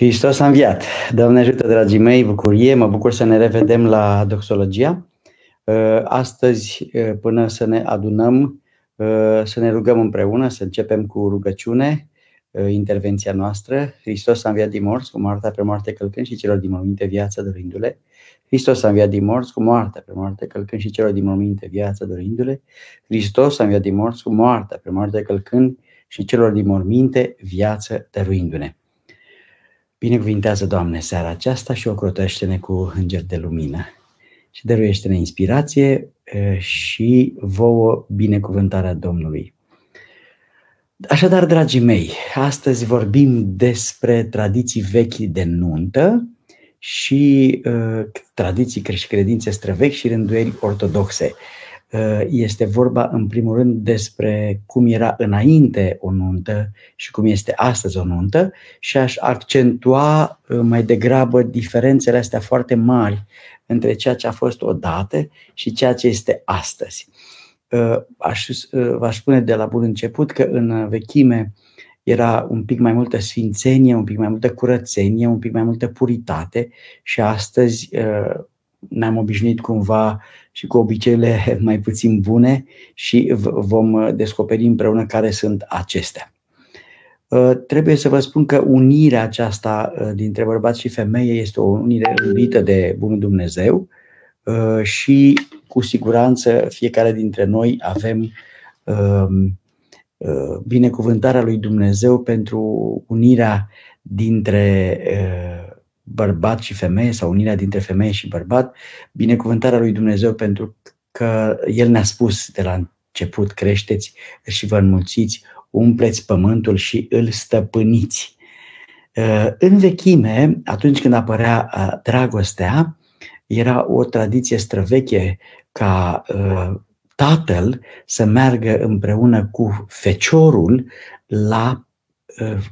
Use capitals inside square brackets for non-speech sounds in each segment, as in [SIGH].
Hristos a înviat. Doamne ajută, dragii mei, bucurie, mă bucur să ne revedem la Doxologia. Uh, astăzi, uh, până să ne adunăm, uh, să ne rugăm împreună, să începem cu rugăciune, intervenția noastră. Hristos a înviat din morți, cu moartea pe moarte călcând și celor din morminte viață dorindu-le. Hristos a înviat din morți, cu moartea pe moarte călcând și celor din morminte viață dorindu-le. Hristos a înviat din morți, cu moartea pe moarte călcând și celor din morminte viață dăruindu-ne. Binecuvintează, Doamne, seara aceasta și ocrotește-ne cu înger de lumină și dăruiește-ne inspirație și vouă binecuvântarea Domnului. Așadar, dragii mei, astăzi vorbim despre tradiții vechi de nuntă și uh, tradiții și credințe străvechi și rânduieli ortodoxe. Uh, este vorba în primul rând despre cum era înainte o nuntă și cum este astăzi o nuntă și aș accentua uh, mai degrabă diferențele astea foarte mari între ceea ce a fost odată și ceea ce este astăzi. Uh, aș, v-aș spune de la bun început că în vechime era un pic mai multă sfințenie, un pic mai multă curățenie, un pic mai multă puritate și astăzi ne-am obișnuit cumva și cu obiceiurile [LAUGHS] mai puțin bune și vom descoperi împreună care sunt acestea. Uh, trebuie să vă spun că unirea aceasta uh, dintre bărbat și femeie este o unire iubită de Bunul Dumnezeu uh, și cu siguranță fiecare dintre noi avem um, binecuvântarea lui Dumnezeu pentru unirea dintre bărbat și femeie sau unirea dintre femeie și bărbat, binecuvântarea lui Dumnezeu pentru că El ne-a spus de la început, creșteți și vă înmulțiți, umpleți pământul și îl stăpâniți. Uh, în vechime, atunci când apărea uh, dragostea, era o tradiție străveche ca uh, tatăl să meargă împreună cu feciorul la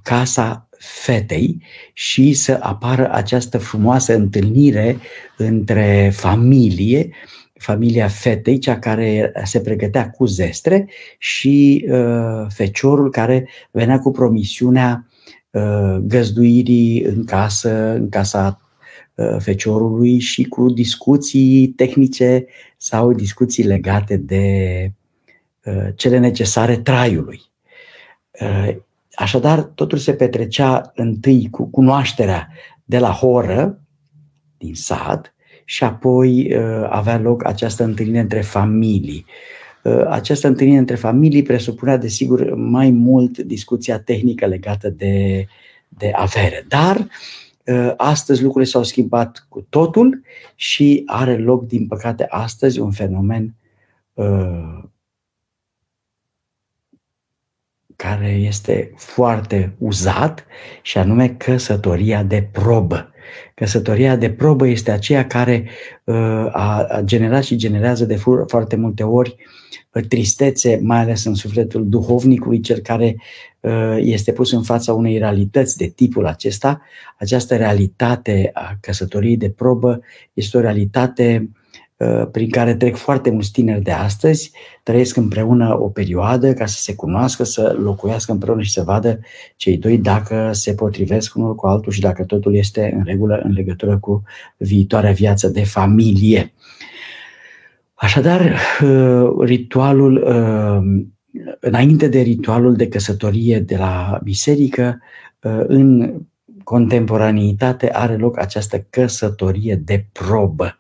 casa fetei și să apară această frumoasă întâlnire între familie, familia fetei, cea care se pregătea cu zestre și uh, feciorul care venea cu promisiunea uh, găzduirii în casă, în casa uh, feciorului și cu discuții tehnice sau discuții legate de uh, cele necesare traiului. Uh, Așadar, totul se petrecea întâi cu cunoașterea de la horă, din sat, și apoi uh, avea loc această întâlnire între familii. Uh, această întâlnire între familii presupunea, desigur, mai mult discuția tehnică legată de, de avere. Dar uh, astăzi lucrurile s-au schimbat cu totul și are loc, din păcate, astăzi un fenomen care este foarte uzat și anume căsătoria de probă. Căsătoria de probă este aceea care uh, a generat și generează de foarte multe ori uh, tristețe, mai ales în sufletul duhovnicului, cel care uh, este pus în fața unei realități de tipul acesta. Această realitate a căsătoriei de probă este o realitate Uh, prin care trec foarte mulți tineri de astăzi, trăiesc împreună o perioadă ca să se cunoască, să locuiască împreună și să vadă cei doi dacă se potrivesc unul cu altul și dacă totul este în regulă în legătură cu viitoarea viață de familie. Așadar, uh, ritualul, uh, înainte de ritualul de căsătorie de la biserică, în contemporaneitate are loc această căsătorie de probă.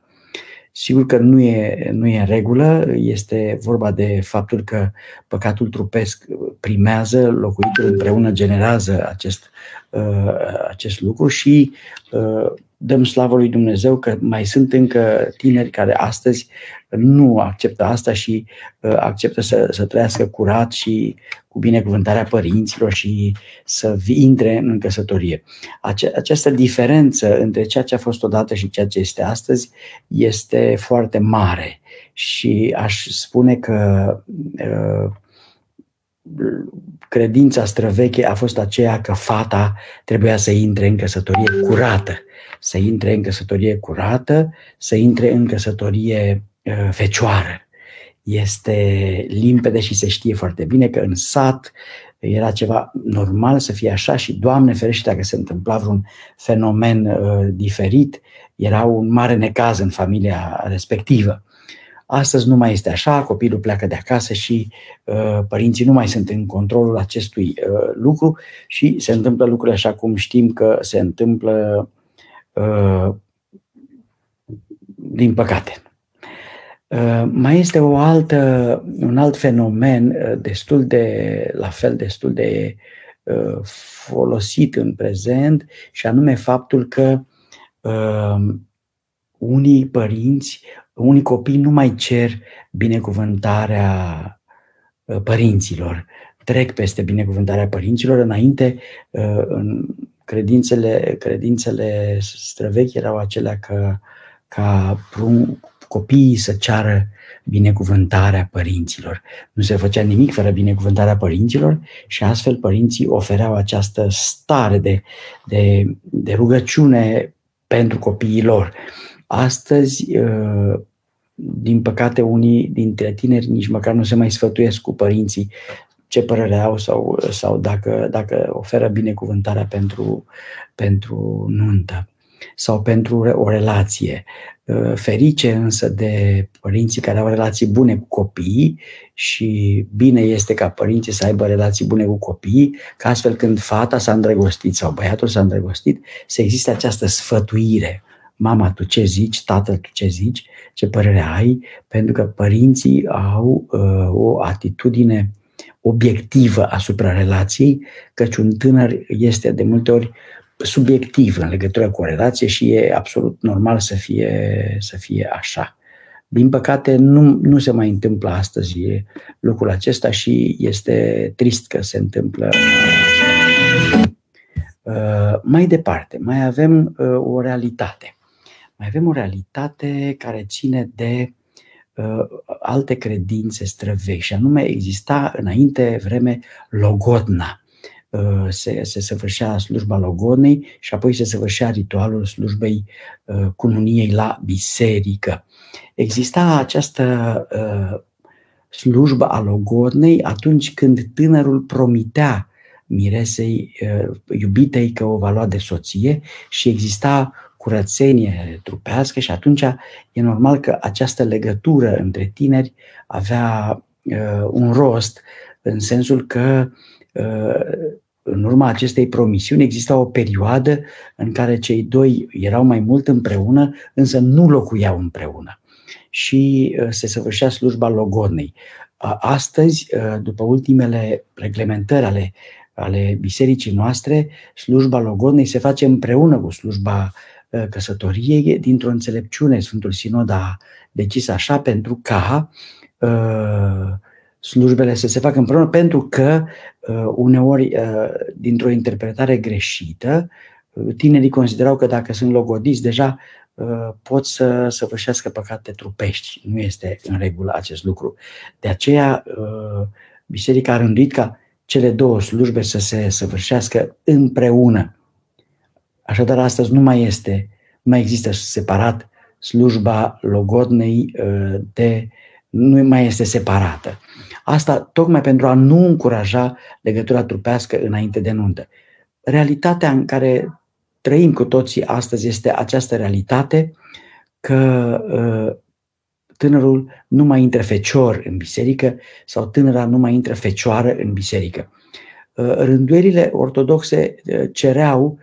Sigur că nu e, nu e în regulă, este vorba de faptul că păcatul trupesc primează, locuitul împreună generează acest, uh, acest lucru și uh, dăm slavă lui Dumnezeu că mai sunt încă tineri care astăzi nu acceptă asta și uh, acceptă să, să trăiască curat și cu binecuvântarea părinților și să intre în căsătorie. Ace- această diferență între ceea ce a fost odată și ceea ce este astăzi este foarte mare și aș spune că uh, credința străveche a fost aceea că fata trebuia să intre în căsătorie curată, să intre în căsătorie curată, să intre în căsătorie uh, fecioară. Este limpede și se știe foarte bine că în sat era ceva normal să fie așa și, Doamne ferește, dacă se întâmpla vreun fenomen uh, diferit, era un mare necaz în familia respectivă. Astăzi nu mai este așa, copilul pleacă de acasă și uh, părinții nu mai sunt în controlul acestui uh, lucru și se întâmplă lucrurile așa cum știm că se întâmplă uh, din păcate. Uh, mai este o altă, un alt fenomen uh, destul de, la fel, destul de uh, folosit în prezent și anume faptul că unii părinți, unii copii nu mai cer binecuvântarea părinților, trec peste binecuvântarea părinților. Înainte, în credințele, credințele străvechi erau acelea că ca copiii să ceară binecuvântarea părinților. Nu se făcea nimic fără binecuvântarea părinților și astfel părinții ofereau această stare de, de, de rugăciune pentru copiii lor. Astăzi, uh, din păcate, unii dintre tineri nici măcar nu se mai sfătuiesc cu părinții ce părere au sau, sau dacă, dacă oferă binecuvântarea pentru, pentru nuntă sau pentru o relație. Uh, ferice însă de părinții care au relații bune cu copiii și bine este ca părinții să aibă relații bune cu copiii, ca astfel când fata s-a îndrăgostit sau băiatul s-a îndrăgostit, să existe această sfătuire. Mama, tu ce zici? Tatăl, tu ce zici? Ce părere ai? Pentru că părinții au uh, o atitudine obiectivă asupra relației, căci un tânăr este de multe ori subiectiv în legătură cu o relație și e absolut normal să fie, să fie așa. Din păcate, nu, nu se mai întâmplă astăzi lucrul acesta și este trist că se întâmplă. Uh, mai departe, mai avem uh, o realitate. Mai avem o realitate care ține de uh, alte credințe străvești, și anume exista înainte vreme logodna. Uh, se, se săvârșea slujba logonei și apoi se săvârșea ritualul slujbei uh, cununiei la biserică. Exista această uh, slujbă a logonei atunci când tânărul promitea miresei iubitei că o va lua de soție și exista curățenie trupească și atunci e normal că această legătură între tineri avea un rost în sensul că în urma acestei promisiuni exista o perioadă în care cei doi erau mai mult împreună, însă nu locuiau împreună și uh, se săvârșea slujba logodnei. Astăzi, uh, după ultimele reglementări ale, ale bisericii noastre, slujba logodnei se face împreună cu slujba uh, căsătoriei dintr-o înțelepciune. Sfântul Sinod a decis așa pentru ca uh, slujbele să se facă împreună, pentru că uh, uneori, uh, dintr-o interpretare greșită, uh, tinerii considerau că dacă sunt logodiți, deja pot să săvârșească păcate trupești. Nu este în regulă acest lucru. De aceea, biserica a rânduit ca cele două slujbe să se săvârșească împreună. Așadar, astăzi nu mai este, nu mai există separat slujba logodnei de nu mai este separată. Asta tocmai pentru a nu încuraja legătura trupească înainte de nuntă. Realitatea în care trăim cu toții astăzi este această realitate că uh, tânărul nu mai intră fecior în biserică sau tânăra nu mai intră fecioară în biserică. Uh, rânduierile ortodoxe uh, cereau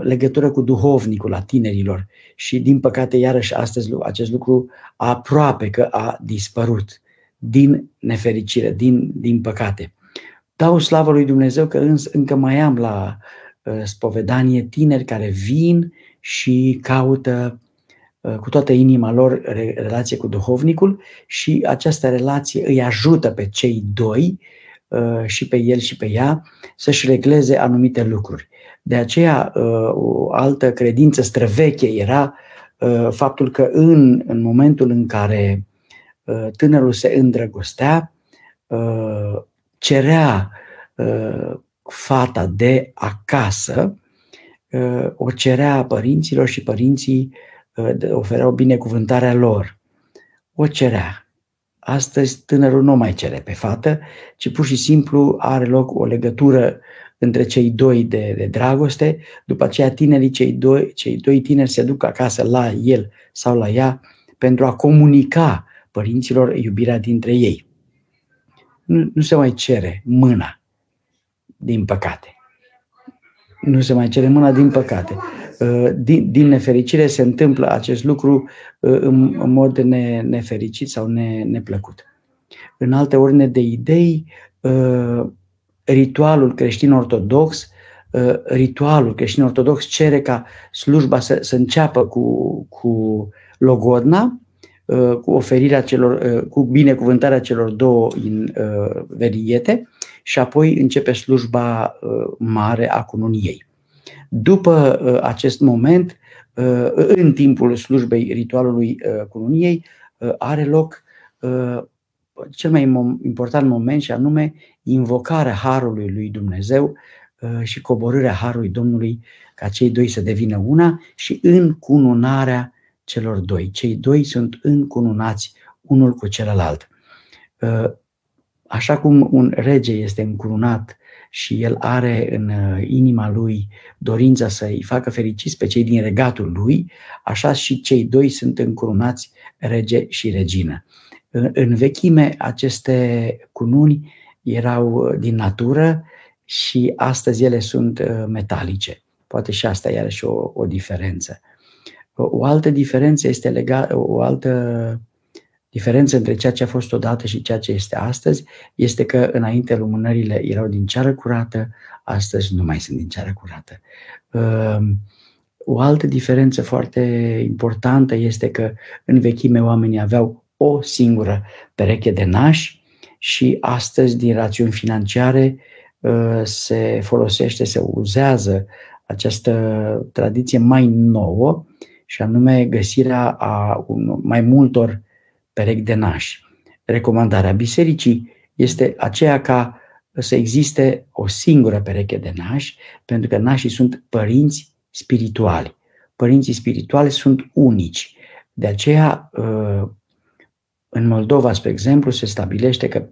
legătură cu duhovnicul a tinerilor și din păcate iarăși astăzi acest lucru aproape că a dispărut din nefericire, din, din păcate. Dau slavă lui Dumnezeu că însă încă mai am la uh, spovedanie tineri care vin și caută uh, cu toată inima lor re, relație cu duhovnicul și această relație îi ajută pe cei doi uh, și pe el și pe ea să-și regleze anumite lucruri. De aceea, uh, o altă credință străveche era uh, faptul că în, în momentul în care Uh, tânărul se îndrăgostea, uh, cerea uh, fata de acasă, o cerea părinților și părinții ofereau binecuvântarea lor. O cerea. Astăzi tânărul nu mai cere pe fată, ci pur și simplu are loc o legătură între cei doi de, de dragoste, după aceea tinerii, cei doi, cei doi tineri se duc acasă la el sau la ea pentru a comunica părinților iubirea dintre ei. Nu, nu se mai cere mâna, din păcate. Nu se mai cere mâna, din păcate. Uh, din, din nefericire se întâmplă acest lucru uh, în, în mod ne, nefericit sau ne, neplăcut. În alte ordine de idei, uh, ritualul creștin-ortodox, ritualul creștin-ortodox cere ca slujba să, să înceapă cu, cu logodna, cu oferirea celor, cu binecuvântarea celor două veriete și apoi începe slujba mare a cununiei. După uh, acest moment, uh, în timpul slujbei ritualului uh, cununiei, are loc cel mai important moment și anume invocarea Harului lui Dumnezeu și coborârea Harului Domnului ca cei doi să devină una și încununarea celor doi. Cei doi sunt încununați unul cu celălalt. Așa cum un rege este încununat și el are în uh, inima lui dorința să-i facă fericiți pe cei din regatul lui, așa și cei doi sunt încurunați rege și regină. În vechime, aceste cununi erau uh, din natură și astăzi ele sunt uh, metalice. Poate și asta iarăși o, o diferență. O altă diferență este legată, o altă Diferența între ceea ce a fost odată și ceea ce este astăzi este că înainte lumânările erau din ceară curată, astăzi nu mai sunt din ceară curată. Ehm, o altă diferență foarte importantă este că în vechime oamenii aveau o singură pereche de nași și astăzi din rațiuni financiare ă, se folosește, se uzează această tradiție mai nouă și anume găsirea a mai multor perechi de nași. Recomandarea bisericii este aceea ca să existe o singură pereche de nași, pentru că nașii sunt părinți spirituali. Părinții spirituali sunt unici. De aceea, uh, în Moldova, spre exemplu, se stabilește că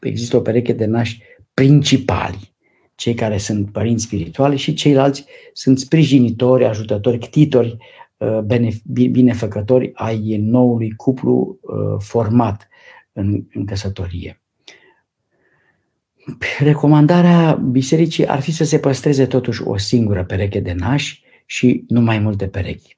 există o pereche de nași principali, cei care sunt părinți spirituali și ceilalți sunt sprijinitori, ajutători, ctitori Uh, binefăcători ai noului cuplu uh, format în, în căsătorie. Recomandarea bisericii ar fi să se păstreze totuși o singură pereche de nași și nu mai multe perechi.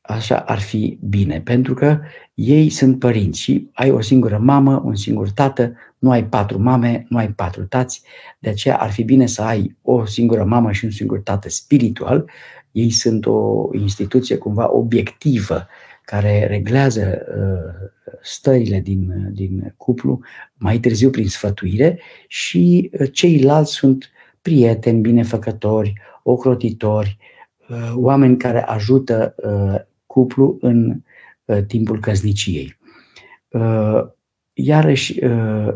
Așa ar fi bine, pentru că ei sunt părinți și ai o singură mamă, un singur tată, nu ai patru mame, nu ai patru tați, de aceea ar fi bine să ai o singură mamă și un singur tată spiritual ei sunt o instituție cumva obiectivă care reglează uh, stările din, din cuplu mai târziu prin sfătuire și uh, ceilalți sunt prieteni, binefăcători, ocrotitori, uh, oameni care ajută cuplu în timpul căsniciei. Iarăși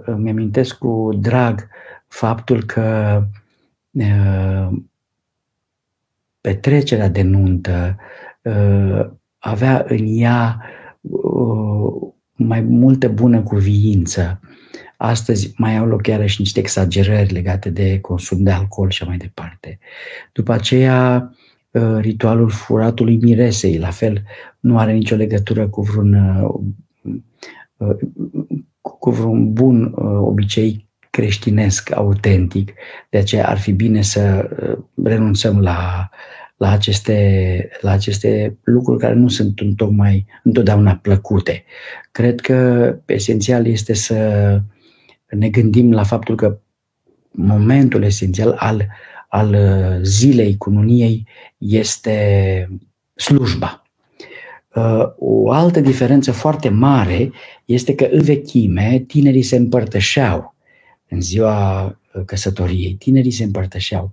îmi amintesc cu drag faptul că petrecerea de nuntă uh, avea în ea uh, mai multă bună cuviință. Astăzi mai au loc iarăși niște exagerări legate de consum de alcool și mai departe. După aceea, uh, ritualul furatului miresei, la fel, nu are nicio legătură cu vreun, cu vreun bun obicei creștinesc autentic. De aceea ar fi bine să renunțăm la la aceste, la aceste lucruri care nu sunt întocmai, întotdeauna plăcute. Cred că esențial este să ne gândim la faptul că momentul esențial al, al zilei cununiei este slujba. Uh, o altă diferență foarte mare este că în vechime tinerii se împărtășeau în ziua căsătoriei. Tinerii se împărtășeau.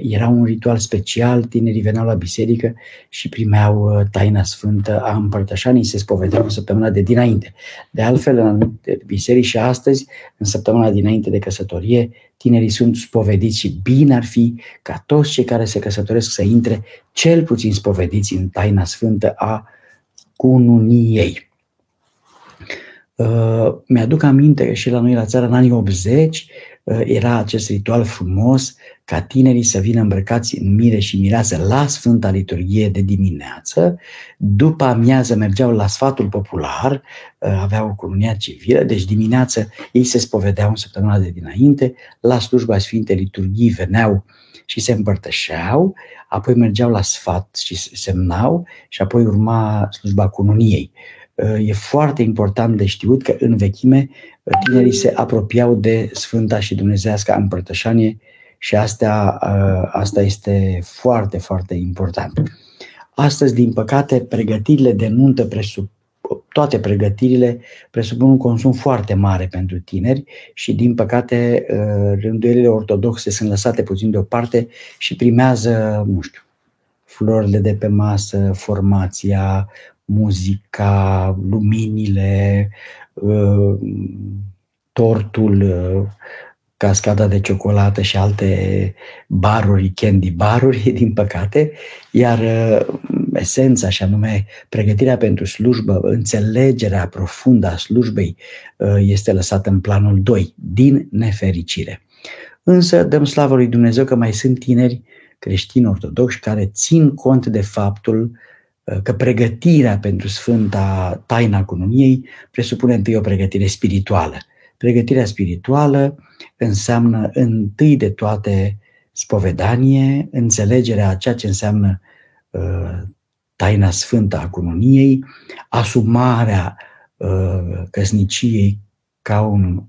Era un ritual special, tinerii veneau la biserică și primeau taina sfântă a împărtășanii, se spovedeau în săptămâna de dinainte. De altfel, în anumite biserici și astăzi, în săptămâna dinainte de căsătorie, tinerii sunt spovediți și bine ar fi ca toți cei care se căsătoresc să intre cel puțin spovediți în taina sfântă a cununiei. Uh, mi-aduc aminte că și la noi la țară, în anii 80, uh, era acest ritual frumos ca tinerii să vină îmbrăcați în mire și mireasă la Sfânta Liturghie de dimineață. După amiază mergeau la sfatul popular, uh, aveau curunia civilă, deci dimineață ei se spovedeau în săptămâna de dinainte, la slujba Sfintei Liturghii veneau și se împărtășeau, apoi mergeau la sfat și semnau și apoi urma slujba cununiei. E foarte important de știut că în vechime tinerii se apropiau de Sfânta și Dumnezească împărtășanie și asta, asta este foarte, foarte important. Astăzi, din păcate, pregătirile de nuntă presup toate pregătirile presupun un consum foarte mare pentru tineri și, din păcate, rânduielile ortodoxe sunt lăsate puțin deoparte și primează, nu știu, florile de pe masă, formația, muzica, luminile, uh, tortul, uh, cascada de ciocolată și alte baruri, candy baruri, [LAUGHS] din păcate, iar uh, esența, și anume pregătirea pentru slujbă, înțelegerea profundă a slujbei, este lăsată în planul 2, din nefericire. Însă dăm slavă lui Dumnezeu că mai sunt tineri creștini ortodoxi care țin cont de faptul că pregătirea pentru Sfânta Taina Cununiei presupune întâi o pregătire spirituală. Pregătirea spirituală înseamnă întâi de toate spovedanie, înțelegerea a ceea ce înseamnă uh, taina sfântă a cununiei, asumarea uh, căsniciei ca un,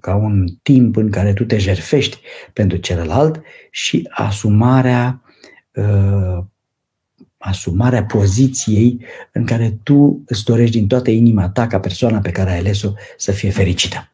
ca un timp în care tu te jerfești pentru celălalt și asumarea uh, asumarea poziției în care tu îți dorești din toată inima ta ca persoana pe care ai ales-o să fie fericită.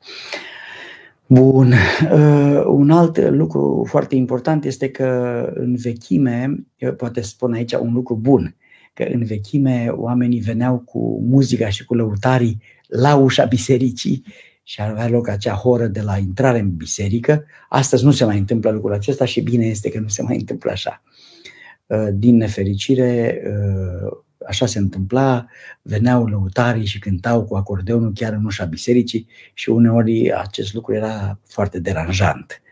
Bun. Uh, un alt lucru foarte important este că în vechime, poate spun aici un lucru bun, că în vechime oamenii veneau cu muzica și cu lăutarii la ușa bisericii și avea loc acea horă de la intrare în biserică. Astăzi nu se mai întâmplă lucrul acesta și bine este că nu se mai întâmplă așa. Uh, din nefericire, uh, așa se întâmpla, veneau lăutarii și cântau cu acordeonul chiar în ușa bisericii și uneori acest lucru era foarte deranjant.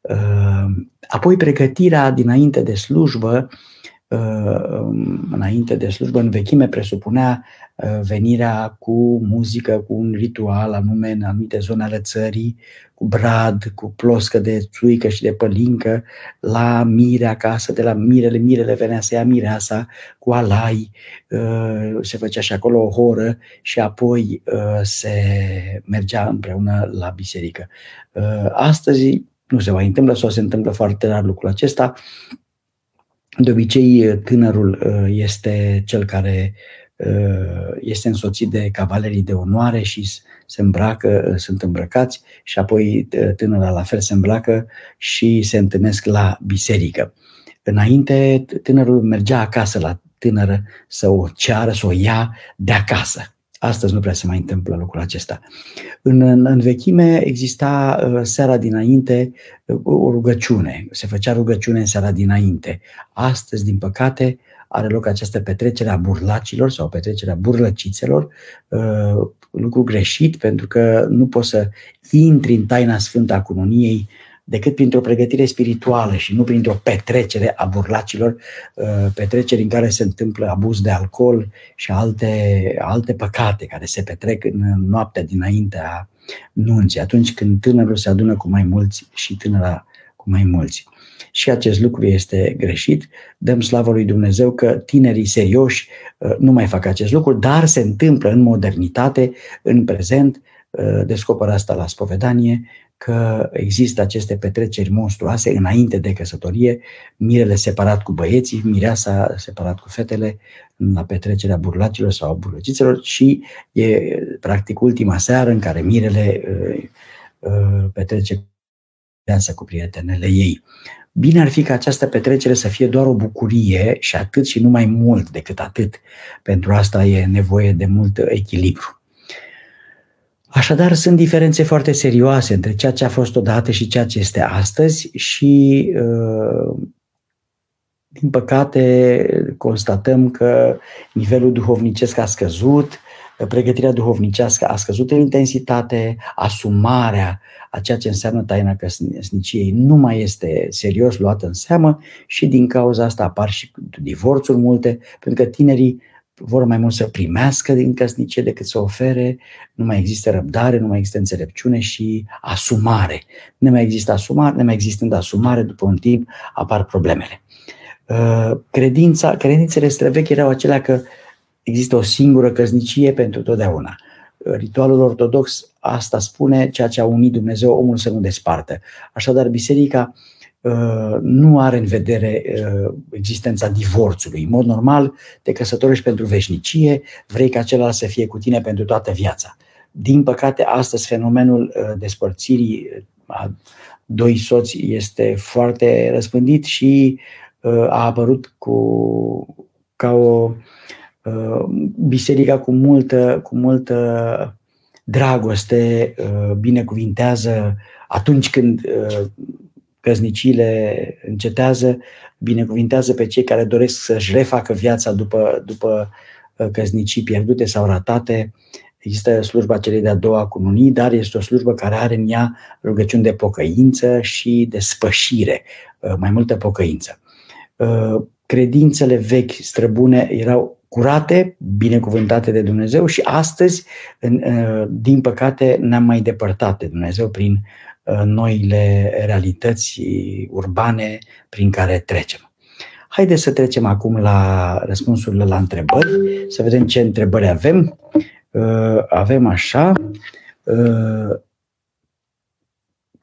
Uh, apoi pregătirea dinainte de slujbă, înainte de slujbă în vechime presupunea venirea cu muzică, cu un ritual anume în anumite zone ale țării, cu brad, cu ploscă de țuică și de pălincă, la mire acasă, de la mirele, mirele venea să ia mireasa cu alai, uh, se făcea și acolo o horă și apoi uh, se mergea împreună la biserică. Uh, astăzi nu se mai întâmplă sau se întâmplă foarte rar lucrul acesta. De obicei, tânărul este cel care este însoțit de cavalerii de onoare și se îmbracă, sunt îmbrăcați și apoi tânăra la fel se îmbracă și se întâlnesc la biserică. Înainte, tânărul mergea acasă la tânără să o ceară, să o ia de acasă. Astăzi nu prea se mai întâmplă lucrul acesta. În, în, în vechime exista uh, seara dinainte uh, o rugăciune. Se făcea rugăciune în seara dinainte. Astăzi, din păcate, are loc această petrecere a burlacilor sau petrecerea burlăcițelor, uh, lucru greșit pentru că nu poți să intri în taina sfântă a cununiei decât printr-o pregătire spirituală și nu printr-o petrecere a burlacilor, uh, petreceri în care se întâmplă abuz de alcool și alte, alte păcate care se petrec în noaptea dinaintea nunții, atunci când tânărul se adună cu mai mulți și tânăra cu mai mulți și acest lucru este greșit. Dăm slavă lui Dumnezeu că tinerii serioși uh, nu mai fac acest lucru, dar se întâmplă în modernitate, în prezent, uh, descoperă asta la spovedanie, că există aceste petreceri monstruoase înainte de căsătorie, mirele separat cu băieții, mireasa separat cu fetele, la petrecerea burlacilor sau a burlăcițelor și e practic ultima seară în care mirele uh, uh, petrece viața cu prietenele ei. Bine ar fi ca această petrecere să fie doar o bucurie și atât și nu mai mult decât atât. Pentru asta e nevoie de mult echilibru. Așadar, sunt diferențe foarte serioase între ceea ce a fost odată și ceea ce este astăzi și, uh, din păcate, constatăm că nivelul duhovnicesc a scăzut, pregătirea duhovnicească a scăzut în intensitate, asumarea a ceea ce înseamnă taina căsniciei nu mai este serios luată în seamă și din cauza asta apar și divorțuri multe, pentru că tinerii vor mai mult să primească din căsnicie decât să ofere, nu mai există răbdare, nu mai există înțelepciune și asumare. Nu mai există asumare, nu mai existând asumare, după un timp apar problemele. Uh, credința, credințele străvechi erau acelea că există o singură căsnicie pentru totdeauna. Uh, ritualul ortodox asta spune, ceea ce a unit Dumnezeu, omul să nu despartă. Așadar, biserica uh, nu are în vedere existența divorțului. În mod normal, te căsătorești pentru veșnicie, vrei ca celălalt să fie cu tine pentru toată viața. Din păcate, astăzi fenomenul despărțirii a doi soți este foarte răspândit și a apărut cu, ca o uh, biserică cu multă, cu multă dragoste, uh, binecuvintează atunci când uh, căsnicile încetează, binecuvintează pe cei care doresc să-și refacă viața după, după căsnicii pierdute sau ratate. Există slujba celei de-a doua cununii, dar este o slujbă care are în ea rugăciuni de pocăință și de spășire, mai multă pocăință. Uh, credințele vechi străbune erau curate, binecuvântate de Dumnezeu și astăzi, uh, din păcate, ne-am mai depărtat de Dumnezeu prin uh, noile realități urbane prin care trecem. Haideți să trecem acum la răspunsurile la întrebări, să vedem ce întrebări avem. Avem așa,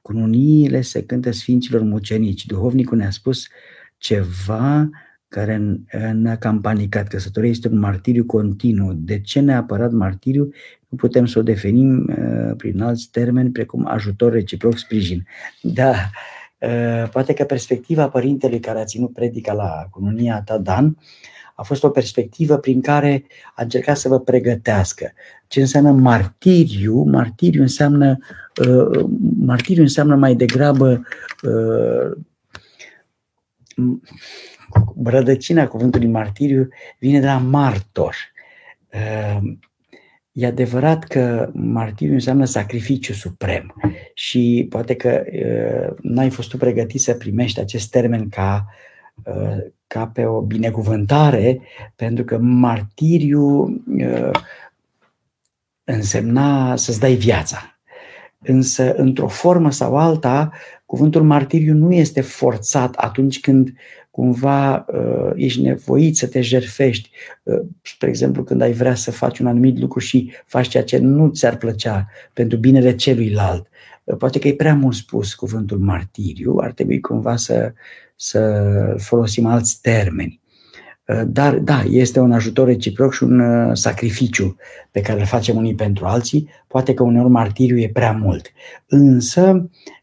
cununiile se cântă Sfinților Mucenici. Duhovnicul ne-a spus ceva care ne-a cam panicat. Căsătoria este un martiriu continuu. De ce neapărat martiriu? Nu putem să o definim uh, prin alți termeni, precum ajutor reciproc, sprijin. Da, uh, poate că perspectiva părintelui care a ținut predica la cununia ta, Dan, a fost o perspectivă prin care a încercat să vă pregătească. Ce înseamnă martiriu? Martiriu înseamnă, uh, martiriu înseamnă mai degrabă uh, rădăcina cuvântului martiriu vine de la martor. Ehm, e adevărat că martiriu înseamnă sacrificiu suprem și poate că n-ai fost tu pregătit să primești acest termen ca, ca pe o binecuvântare, pentru că martiriu însemna să-ți dai viața. Însă, într-o formă sau alta, Cuvântul martiriu nu este forțat atunci când cumva uh, ești nevoit să te jerfești. Uh, spre exemplu, când ai vrea să faci un anumit lucru și faci ceea ce nu ți-ar plăcea pentru binele celuilalt. Uh, poate că e prea mult spus cuvântul martiriu, ar trebui cumva să, să folosim alți termeni. Uh, dar, da, este un ajutor reciproc și un uh, sacrificiu pe care îl facem unii pentru alții. Poate că uneori martiriu e prea mult. Însă, Uh,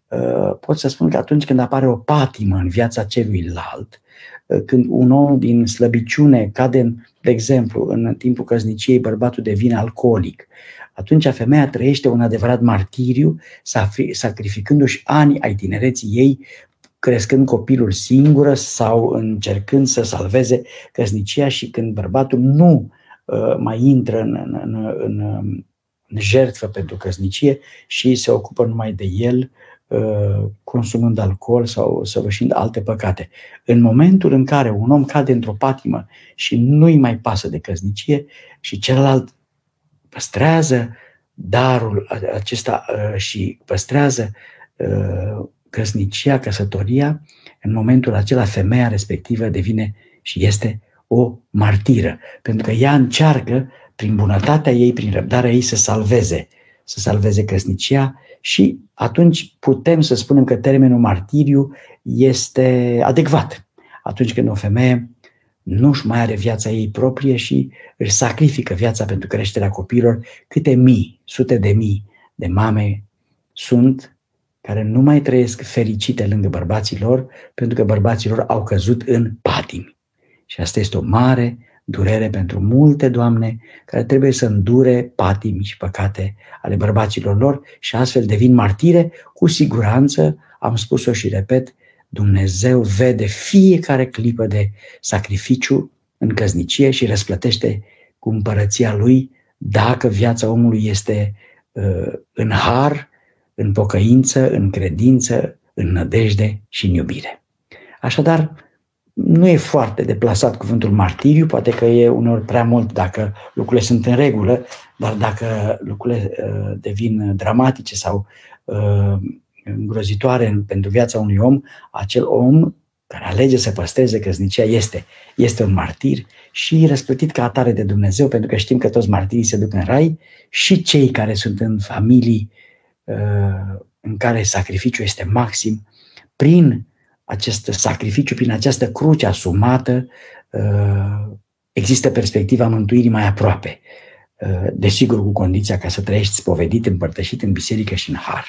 pot să spun că atunci când apare o patimă în viața celuilalt, uh, când un om din slăbiciune cade, de exemplu, în timpul căsniciei, bărbatul devine alcoolic, atunci femeia trăiește un adevărat martiriu, sacrificându-și ani ai tinereții ei, crescând copilul singură sau încercând să salveze căsnicia și când bărbatul nu uh, mai intră în, în, în, în, în jertfă pentru căsnicie și se ocupă numai de el, Uh, consumând alcool sau săvârșind alte păcate. În momentul în care un om cade într-o patimă și nu-i mai pasă de căsnicie și celălalt păstrează darul acesta uh, și păstrează uh, căsnicia, căsătoria, în momentul acela femeia respectivă devine și este o martiră, pentru că ea încearcă prin bunătatea ei, prin răbdarea ei să salveze, să salveze căsnicia și atunci putem să spunem că termenul martiriu este adecvat. Atunci când o femeie nu-și mai are viața ei proprie și își sacrifică viața pentru creșterea copiilor, câte mii, sute de mii de mame sunt care nu mai trăiesc fericite lângă bărbații lor pentru că bărbații lor au căzut în patimi. Și asta este o mare durere pentru multe doamne care trebuie să îndure patimi și păcate ale bărbaților lor și astfel devin martire. Cu siguranță, am spus-o și repet, Dumnezeu vede fiecare clipă de sacrificiu în căznicie și răsplătește cu împărăția Lui dacă viața omului este uh, în har, în pocăință, în credință, în nădejde și în iubire. Așadar, nu e foarte deplasat cuvântul martiriu, poate că e uneori prea mult dacă lucrurile sunt în regulă, dar dacă lucrurile uh, devin dramatice sau uh, îngrozitoare pentru viața unui om, acel om care alege să păstreze căsnicia este, este un martir și răsplătit ca atare de Dumnezeu, pentru că știm că toți martirii se duc în rai și cei care sunt în familii uh, în care sacrificiul este maxim, prin acest sacrificiu, prin această cruce asumată, uh, există perspectiva mântuirii mai aproape. Uh, desigur, cu condiția ca să trăiești spovedit, împărtășit în biserică și în har.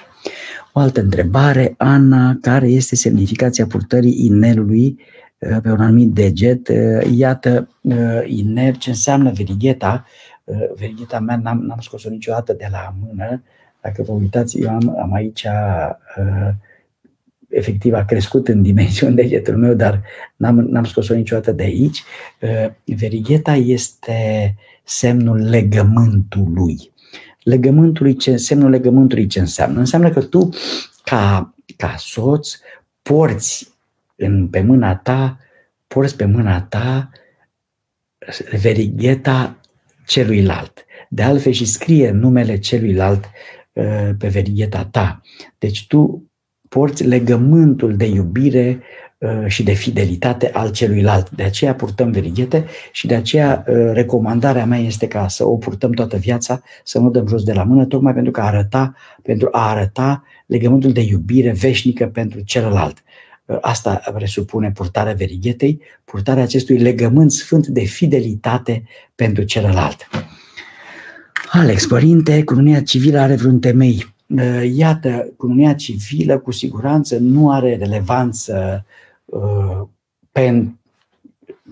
O altă întrebare, Ana, care este semnificația purtării inelului uh, pe un anumit deget? Iată, inel, ce înseamnă verigheta? Verigheta mea n-am, n-am scos-o niciodată de la mână. Dacă vă uitați, eu am, am aici uh, efectiv a crescut în dimensiuni [LAUGHS] degetul meu, dar n-am, n-am scos-o niciodată de aici. Uh, verigheta este semnul legământului. Legământului, ce, semnul legământului ce înseamnă? Înseamnă că tu, ca, ca soț, porți în, pe mâna ta, porți pe mâna ta verigheta celuilalt. De altfel și scrie numele celuilalt uh, pe verigheta ta. Deci tu porți legământul de iubire uh, și de fidelitate al celuilalt. De aceea purtăm verighete și de aceea uh, recomandarea mea este ca să o purtăm toată viața, să nu dăm jos de la mână, tocmai pentru, că arăta, pentru a arăta legământul de iubire veșnică pentru celălalt. Uh, asta presupune purtarea verighetei, purtarea acestui legământ sfânt de fidelitate pentru celălalt. Alex, părinte, cununia civilă are vreun temei Uh, iată, cununia civilă cu siguranță nu are relevanță uh, pentru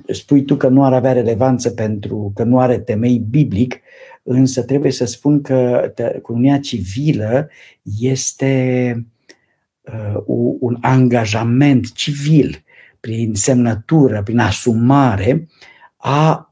spui tu că nu ar avea relevanță pentru că nu are temei biblic, însă trebuie să spun că cununia civilă este uh, un angajament civil prin semnătură, prin asumare a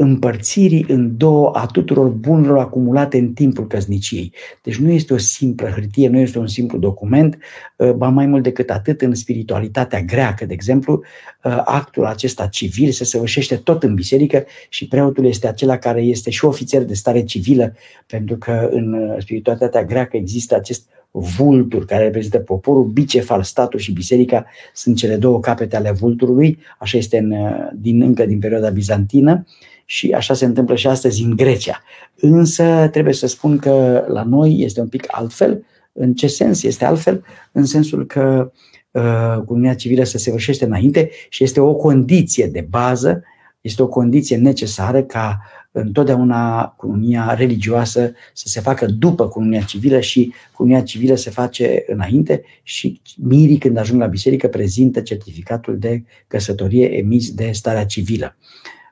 împărțirii în două a tuturor bunurilor acumulate în timpul căsniciei. Deci nu este o simplă hârtie, nu este un simplu document, uh, ba mai mult decât atât în spiritualitatea greacă, de exemplu, uh, actul acesta civil se săvârșește tot în biserică și preotul este acela care este și ofițer de stare civilă, pentru că în uh, spiritualitatea greacă există acest vultur care reprezintă poporul, bicefal, statul și biserica sunt cele două capete ale vulturului, așa este în, din, încă din perioada bizantină și așa se întâmplă și astăzi în Grecia. Însă trebuie să spun că la noi este un pic altfel. În ce sens este altfel? În sensul că uh, comunia civilă se săvârșește înainte și este o condiție de bază, este o condiție necesară ca întotdeauna comunia religioasă să se facă după comunia civilă și comunia civilă se face înainte și mirii când ajung la biserică prezintă certificatul de căsătorie emis de starea civilă.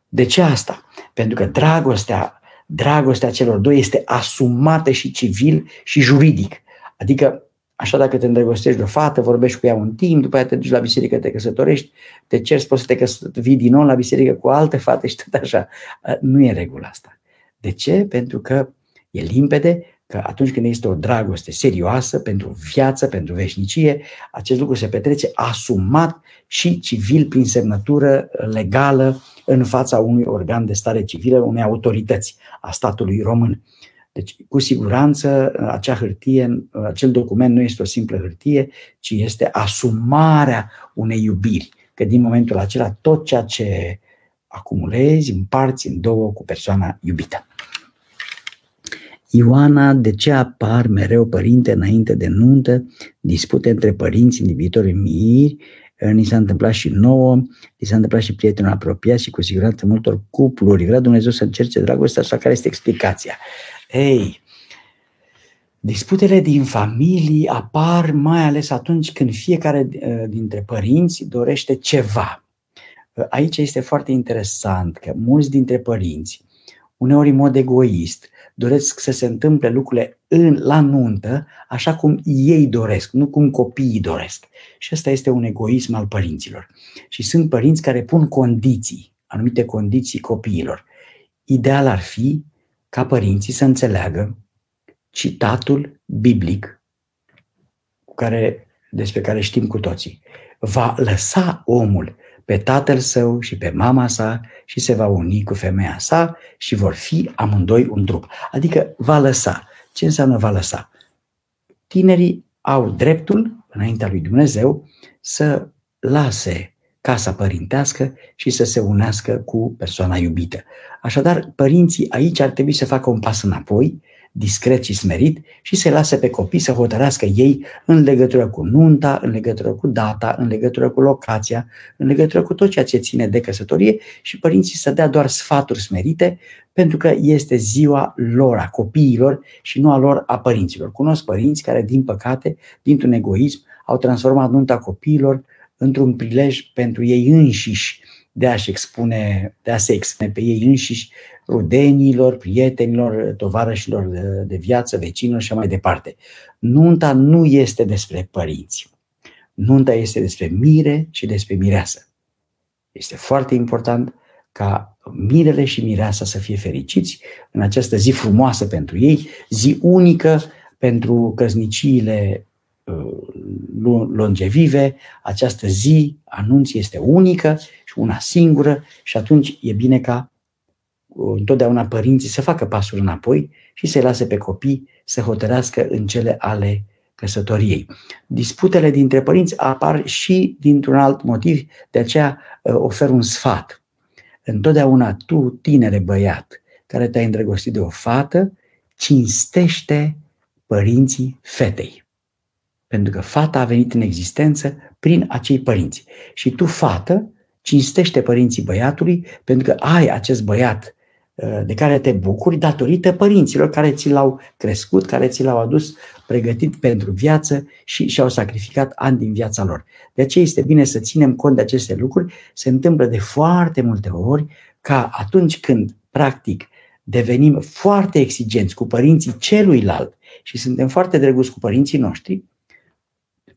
De ce asta? Pentru că dragostea, dragostea celor doi este asumată și civil și juridic. Adică, așa dacă te îndrăgostești de o fată, vorbești cu ea un timp, după aia te duci la biserică, te căsătorești, te ceri, poți să te vii din nou la biserică cu alte fate și tot așa. Nu e regula asta. De ce? Pentru că e limpede că atunci când este o dragoste serioasă pentru viață, pentru veșnicie, acest lucru se petrece asumat și civil prin semnătură legală în fața unui organ de stare civilă, unei autorități a statului român. Deci, cu siguranță, acea hârtie, acel document nu este o simplă hârtie, ci este asumarea unei iubiri. Că din momentul acela tot ceea ce acumulezi, împarți în două cu persoana iubită. Ioana, de ce apar mereu părinte înainte de nuntă, dispute între părinți în viitorii miri, ni s-a întâmplat și nouă, ni s-a întâmplat și prietenul apropiat și cu siguranță multor cupluri. Vrea Dumnezeu să încerce dragostea sau care este explicația? Ei, disputele din familii apar mai ales atunci când fiecare uh, dintre părinți dorește ceva. Uh, aici este foarte interesant că mulți dintre părinți, uneori în mod egoist, doresc să se întâmple lucrurile în, la nuntă așa cum ei doresc, nu cum copiii doresc. Și ăsta este un egoism al părinților. Și sunt părinți care pun condiții, anumite condiții copiilor. Ideal ar fi ca părinții să înțeleagă citatul biblic cu care, despre care știm cu toții. Va lăsa omul pe tatăl său și pe mama sa și se va uni cu femeia sa și vor fi amândoi un trup. Adică va lăsa. Ce înseamnă va lăsa? Tinerii au dreptul, înaintea lui Dumnezeu, să lase casa părintească și să se unească cu persoana iubită. Așadar, părinții aici ar trebui să facă un pas înapoi discret și smerit și să lase pe copii să hotărească ei în legătură cu nunta, în legătură cu data, în legătură cu locația, în legătură cu tot ceea ce ține de căsătorie și părinții să dea doar sfaturi smerite pentru că este ziua lor, a copiilor și nu a lor, a părinților. Cunosc părinți care, din păcate, dintr-un egoism, au transformat nunta copiilor într-un prilej pentru ei înșiși de a-și expune, de a se expune pe ei înșiși rudenilor, prietenilor, tovarășilor de, de viață, vecinilor și mai departe. Nunta nu este despre părinți. Nunta este despre mire și despre mireasă. Este foarte important ca mirele și mireasa să fie fericiți în această zi frumoasă pentru ei, zi unică pentru căsniciile uh, longevive, această zi, anunț este unică și una singură și atunci e bine ca întotdeauna părinții să facă pasul înapoi și să-i lase pe copii să hotărească în cele ale căsătoriei. Disputele dintre părinți apar și dintr-un alt motiv, de aceea uh, ofer un sfat. Întotdeauna tu, tinere băiat, care te-ai îndrăgostit de o fată, cinstește părinții fetei. Pentru că fata a venit în existență prin acei părinți. Și tu, fată, cinstește părinții băiatului pentru că ai acest băiat Uh, de care te bucuri datorită părinților care ți l-au crescut, care ți l-au adus pregătit pentru viață și și-au sacrificat ani din viața lor. De aceea este bine să ținem cont de aceste lucruri. Se întâmplă de foarte multe ori ca atunci când, practic, devenim foarte exigenți cu părinții celuilalt și suntem foarte drăguți cu părinții noștri,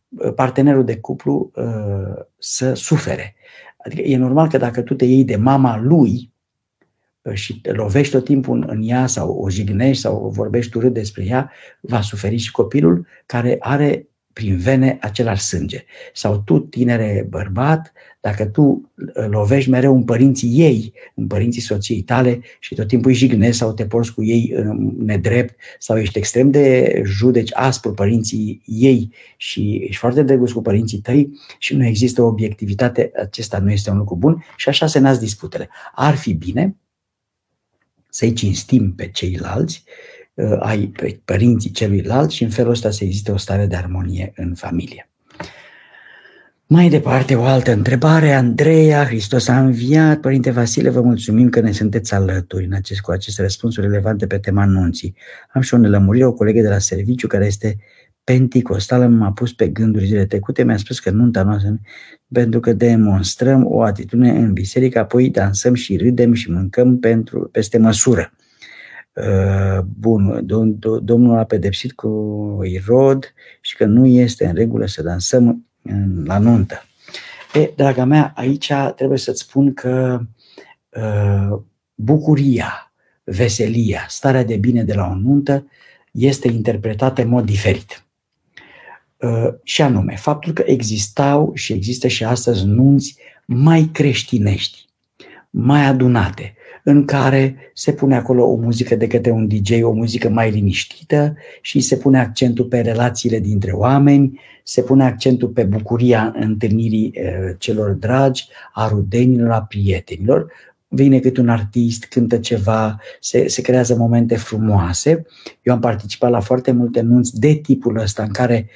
uh, partenerul de cuplu uh, să sufere. Adică e normal că dacă tu te iei de mama lui, și te lovești tot timpul în, în ea sau o jignești sau vorbești urât despre ea, va suferi și copilul care are prin vene același sânge. Sau tu, tinere bărbat, dacă tu lovești mereu în părinții ei, în părinții soției tale și tot timpul îi jignești sau te porți cu ei nedrept sau ești extrem de judeci aspru părinții ei și ești foarte drăguț cu părinții tăi și nu există obiectivitate, acesta nu este un lucru bun și așa se nasc disputele. Ar fi bine să-i cinstim pe ceilalți, uh, ai pe părinții celuilalt și în felul ăsta să existe o stare de armonie în familie. Mai departe, o altă întrebare. Andreea, Hristos a înviat. Părinte Vasile, vă mulțumim că ne sunteți alături în acest, cu aceste răspunsuri relevante pe tema nunții. Am și o nelămurire, o colegă de la serviciu care este penticostală m-a pus pe gânduri zile trecute, mi-a spus că nunta noastră, pentru că demonstrăm o atitudine în biserică, apoi dansăm și râdem și mâncăm pentru, peste măsură. Uh, bun, Domnul a pedepsit cu Irod și că nu este în regulă să dansăm la nuntă. E, draga mea, aici trebuie să-ți spun că uh, bucuria, veselia, starea de bine de la o nuntă este interpretată în mod diferit. Uh, și anume faptul că existau și există și astăzi nunți mai creștinești, mai adunate, în care se pune acolo o muzică de către un DJ, o muzică mai liniștită și se pune accentul pe relațiile dintre oameni, se pune accentul pe bucuria întâlnirii uh, celor dragi, a rudenilor, a prietenilor, vine câte un artist, cântă ceva, se, se creează momente frumoase. Eu am participat la foarte multe nunți de tipul ăsta în care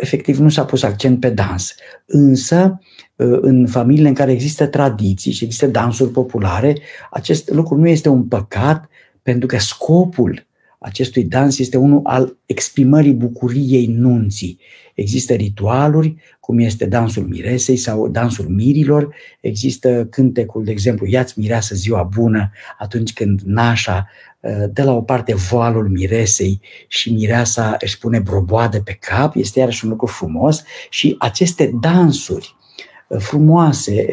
efectiv nu s-a pus accent pe dans. Însă, ă, în familiile în care există tradiții și există dansuri populare, acest lucru nu este un păcat, pentru că scopul acestui dans este unul al exprimării bucuriei nunții. Există ritualuri, cum este dansul miresei sau dansul mirilor, există cântecul, de exemplu, Iați mireasă ziua bună, atunci când nașa uh, dă la o parte voalul miresei și mireasa își pune broboadă pe cap, este iarăși un lucru frumos și aceste dansuri frumoase,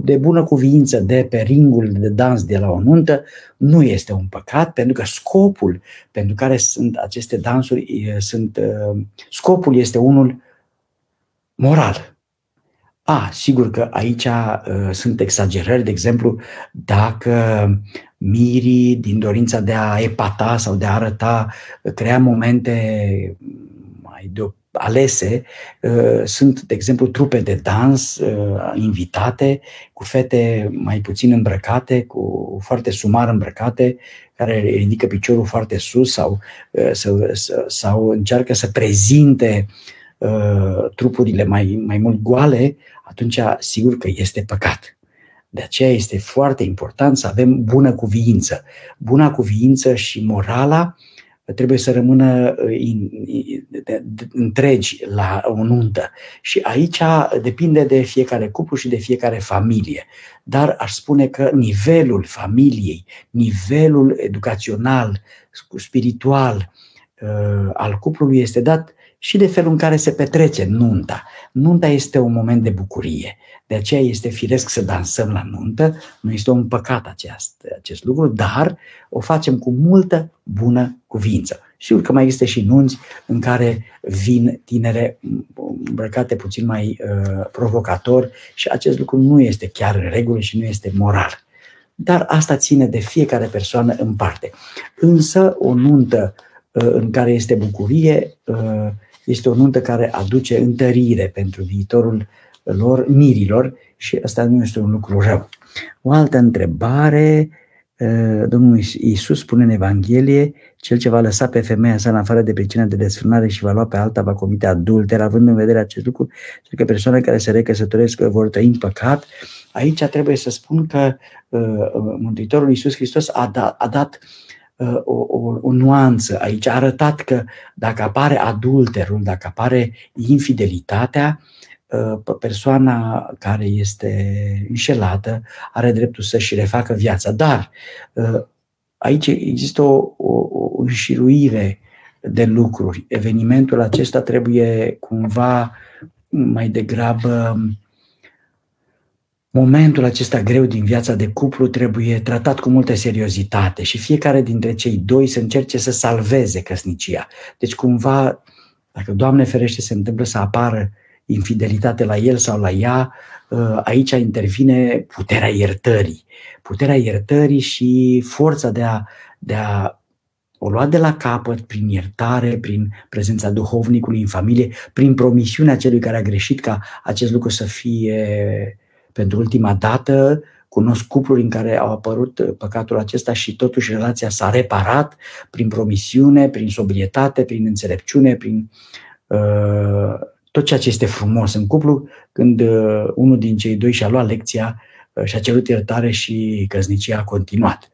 de bună cuvință de pe ringul de dans de la o nuntă, nu este un păcat, pentru că scopul pentru care sunt aceste dansuri, sunt, scopul este unul moral. A, sigur că aici uh, sunt exagerări, de exemplu, dacă mirii, din dorința de a epata sau de a arăta, crea momente mai de alese, uh, sunt, de exemplu, trupe de dans uh, invitate, cu fete mai puțin îmbrăcate, cu foarte sumar îmbrăcate, care ridică piciorul foarte sus sau, uh, sau, sau încearcă să prezinte trupurile mai, mai mult goale, atunci sigur că este păcat. De aceea este foarte important să avem bună cuviință. Buna cuviință și morala trebuie să rămână uh, întregi la o nuntă. Și aici depinde de fiecare cuplu și de fiecare familie. Dar aș spune că nivelul familiei, nivelul educațional, spiritual uh, al cuplului este dat și de felul în care se petrece nunta. Nunta este un moment de bucurie. De aceea este firesc să dansăm la nuntă. Nu este un păcat acest, acest lucru, dar o facem cu multă bună cuvință. Sigur că mai există și nunți în care vin tinere îmbrăcate puțin mai uh, provocator și acest lucru nu este chiar în regulă și nu este moral. Dar asta ține de fiecare persoană în parte. Însă o nuntă uh, în care este bucurie uh, este o nuntă care aduce întărire pentru viitorul lor, mirilor și asta nu este un lucru rău. O altă întrebare, ă, Domnul Iisus spune în Evanghelie, cel ce va lăsa pe femeia sa în afară de pricină de desfrânare și va lua pe alta, va comite adulter, având în vedere acest lucru, cel că persoanele care se recăsătoresc vor trăi în păcat. Aici trebuie să spun că uh, Mântuitorul Iisus Hristos a, da, a dat uh, o, o, o nuanță aici, a arătat că dacă apare adulterul, dacă apare infidelitatea, Uh, persoana care este înșelată are dreptul să-și refacă viața. Dar uh, aici există o, o, o înșiruire de lucruri. Evenimentul acesta trebuie cumva mai degrabă momentul acesta greu din viața de cuplu trebuie tratat cu multă seriozitate și fiecare dintre cei doi să încerce să salveze căsnicia. Deci cumva, dacă Doamne ferește se întâmplă să apară infidelitate la el sau la ea, uh, aici intervine puterea iertării. Puterea iertării și forța de a, de a o lua de la capăt prin iertare, prin prezența duhovnicului în familie, prin promisiunea celui care a greșit ca acest lucru să fie pentru ultima dată. Cunosc cupluri în care au apărut păcatul acesta și totuși relația s-a reparat prin promisiune, prin sobrietate, prin înțelepciune, prin uh, tot ceea ce este frumos în cuplu, când uh, unul din cei doi și-a luat lecția uh, și a cerut iertare și căsnicia a continuat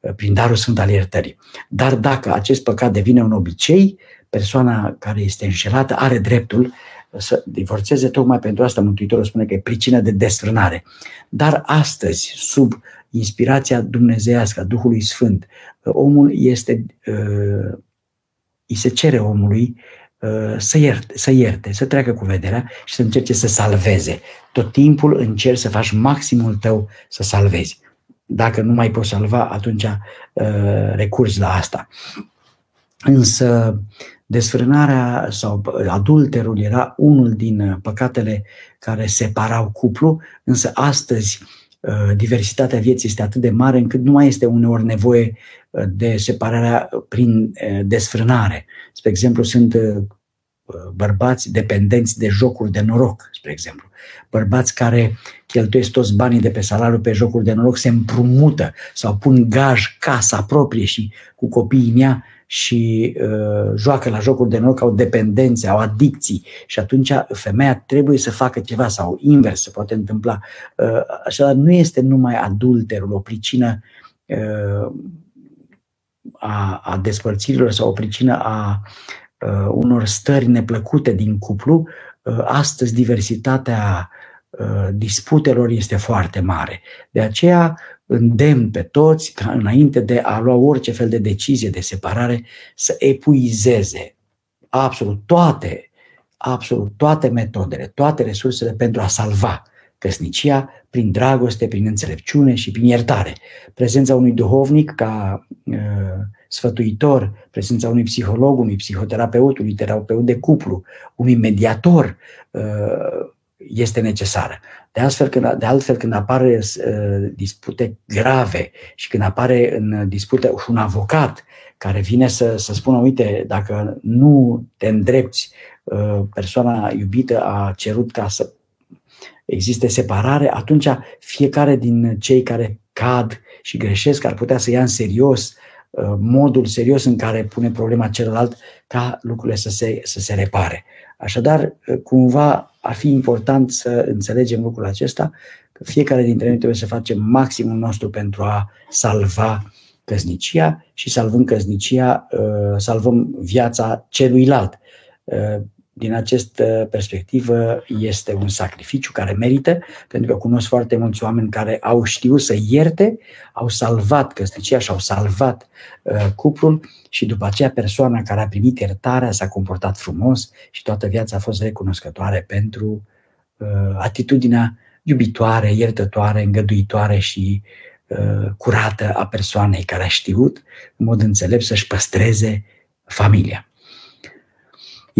uh, prin darul sfânt al iertării. Dar dacă acest păcat devine un obicei, persoana care este înșelată are dreptul să divorțeze, tocmai pentru asta Mântuitorul spune că e pricină de desfrânare. Dar astăzi, sub inspirația dumnezeiască a Duhului Sfânt, omul este, îi se cere omului Uh, să ierte, să ierte, să treacă cu vederea și să încerce să salveze. Tot timpul încerci să faci maximul tău să salvezi. Dacă nu mai poți salva, atunci uh, recurgi la asta. Însă desfrânarea sau adulterul era unul din păcatele care separau cuplu, însă astăzi uh, diversitatea vieții este atât de mare încât nu mai este uneori nevoie de separarea prin desfrânare. Spre exemplu, sunt bărbați dependenți de jocuri de noroc, spre exemplu. Bărbați care cheltuiesc toți banii de pe salariu pe jocuri de noroc, se împrumută sau pun gaj casa proprie și cu copiii în ea și uh, joacă la jocuri de noroc, au dependențe, au adicții și atunci femeia trebuie să facă ceva sau invers se poate întâmpla. Uh, așadar, nu este numai adulterul o pricină uh, a, a despărțirilor sau o pricină a uh, unor stări neplăcute din cuplu, uh, astăzi diversitatea uh, disputelor este foarte mare. De aceea îndemn pe toți ca înainte de a lua orice fel de decizie de separare să epuizeze absolut toate, absolut toate metodele, toate resursele pentru a salva căsnicia prin dragoste, prin înțelepciune și prin iertare. Prezența unui duhovnic ca uh, sfătuitor, prezența unui psiholog, unui psihoterapeut, unui terapeut de cuplu, unui mediator uh, este necesară. De altfel, când, de altfel, când apar uh, dispute grave și când apare în dispută un avocat care vine să, să spună, uite, dacă nu te îndrepți, uh, persoana iubită a cerut ca să existe separare, atunci fiecare din cei care cad și greșesc ar putea să ia în serios uh, modul serios în care pune problema celălalt ca lucrurile să se, să se repare. Așadar, uh, cumva ar fi important să înțelegem lucrul acesta, că fiecare dintre noi trebuie să facem maximul nostru pentru a salva căsnicia și salvând căsnicia, uh, salvăm viața celuilalt din această perspectivă este un sacrificiu care merită, pentru că cunosc foarte mulți oameni care au știut să ierte, au salvat căsnicia și au salvat uh, cuplul și după aceea persoana care a primit iertarea s-a comportat frumos și toată viața a fost recunoscătoare pentru uh, atitudinea iubitoare, iertătoare, îngăduitoare și uh, curată a persoanei care a știut în mod înțelept să-și păstreze familia.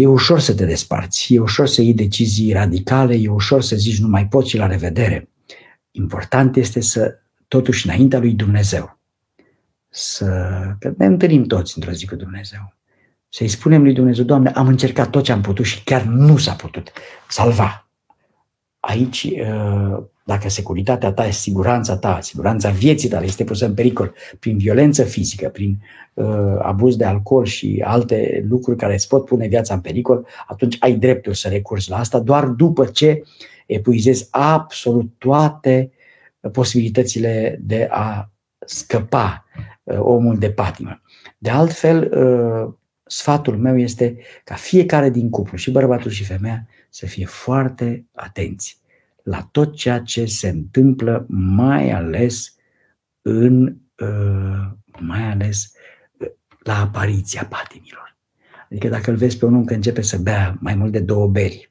E ușor să te desparți, e ușor să iei decizii radicale, e ușor să zici nu mai pot și la revedere. Important este să, totuși, înaintea lui Dumnezeu, să că ne întâlnim toți într-o zi cu Dumnezeu. Să-i spunem lui Dumnezeu, Doamne, am încercat tot ce am putut și chiar nu s-a putut salva. Aici uh, dacă securitatea ta, siguranța ta, siguranța vieții tale este pusă în pericol prin violență fizică, prin uh, abuz de alcool și alte lucruri care îți pot pune viața în pericol, atunci ai dreptul să recurzi la asta doar după ce epuizezi absolut toate posibilitățile de a scăpa uh, omul de patimă. De altfel, uh, sfatul meu este ca fiecare din cuplu, și bărbatul și femeia, să fie foarte atenți la tot ceea ce se întâmplă, mai ales în uh, mai ales uh, la apariția patimilor. Adică dacă îl vezi pe un om că începe să bea mai mult de două beri,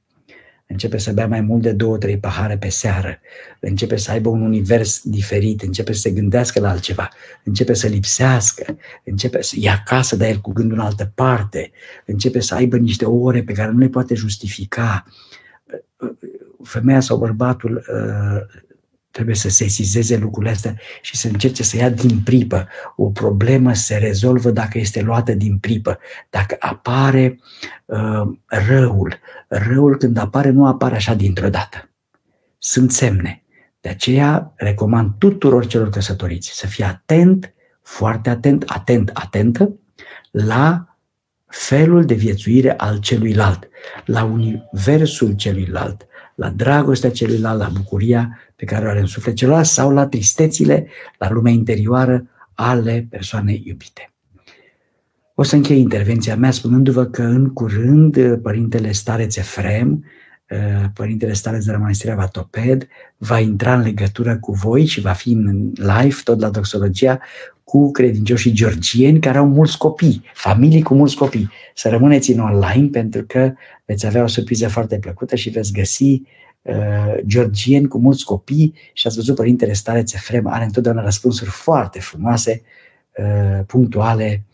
începe să bea mai mult de două, trei pahare pe seară, începe să aibă un univers diferit, începe să se gândească la altceva, începe să lipsească, începe să ia acasă, dar el cu gândul în altă parte, începe să aibă niște ore pe care nu le poate justifica, femeia sau bărbatul uh, trebuie să sesizeze lucrurile astea și să încerce să ia din pripă. O problemă se rezolvă dacă este luată din pripă. Dacă apare uh, răul, răul când apare nu apare așa dintr-o dată. Sunt semne. De aceea recomand tuturor celor căsătoriți să fie atent, foarte atent, atent, atentă la felul de viețuire al celuilalt, la universul celuilalt, la dragostea celuilalt, la bucuria pe care o are în suflet celuilalt sau la tristețile, la lumea interioară ale persoanei iubite. O să închei intervenția mea spunându-vă că în curând Părintele Stareț Efrem, Părintele Stareț de la Mănăstirea Vatoped, va intra în legătură cu voi și va fi în live, tot la Doxologia, cu credincioșii georgieni care au mulți copii, familii cu mulți copii. Să rămâneți în online pentru că veți avea o surpriză foarte plăcută și veți găsi uh, georgieni cu mulți copii și ați văzut Părintele Stareț Efrem are întotdeauna răspunsuri foarte frumoase, uh, punctuale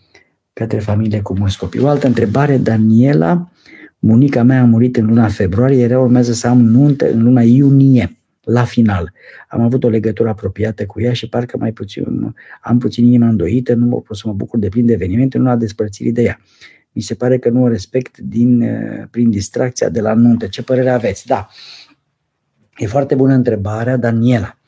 către familie cu mulți copii. O altă întrebare, Daniela, bunica mea a murit în luna februarie, era urmează să am nuntă în luna iunie la final. Am avut o legătură apropiată cu ea și parcă mai puțin, am puțin inima îndoită, nu mă pot să mă bucur de plin de evenimente, nu la despărțirii de ea. Mi se pare că nu o respect din, eh, prin distracția de la nuntă. Ce părere aveți? Da. E foarte bună întrebarea, Daniela.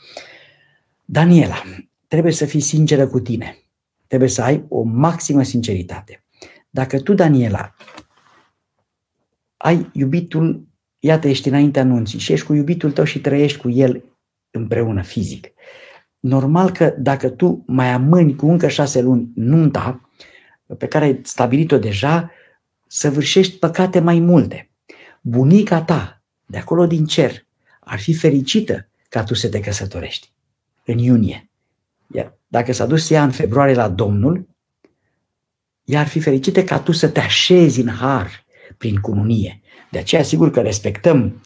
Daniela, trebuie să fii sinceră cu tine. Trebuie să ai o maximă sinceritate. Dacă tu, Daniela, ai iubitul Iată, ești înaintea anunții și ești cu iubitul tău și trăiești cu el împreună fizic. Normal că dacă tu mai amâni cu încă șase luni nunta pe care ai stabilit-o deja, săvârșești păcate mai multe. Bunica ta, de acolo din cer, ar fi fericită ca tu să te căsătorești în iunie. Iar dacă s-a dus ea în februarie la Domnul, ea ar fi fericită ca tu să te așezi în har prin cununie. De aceea, sigur că respectăm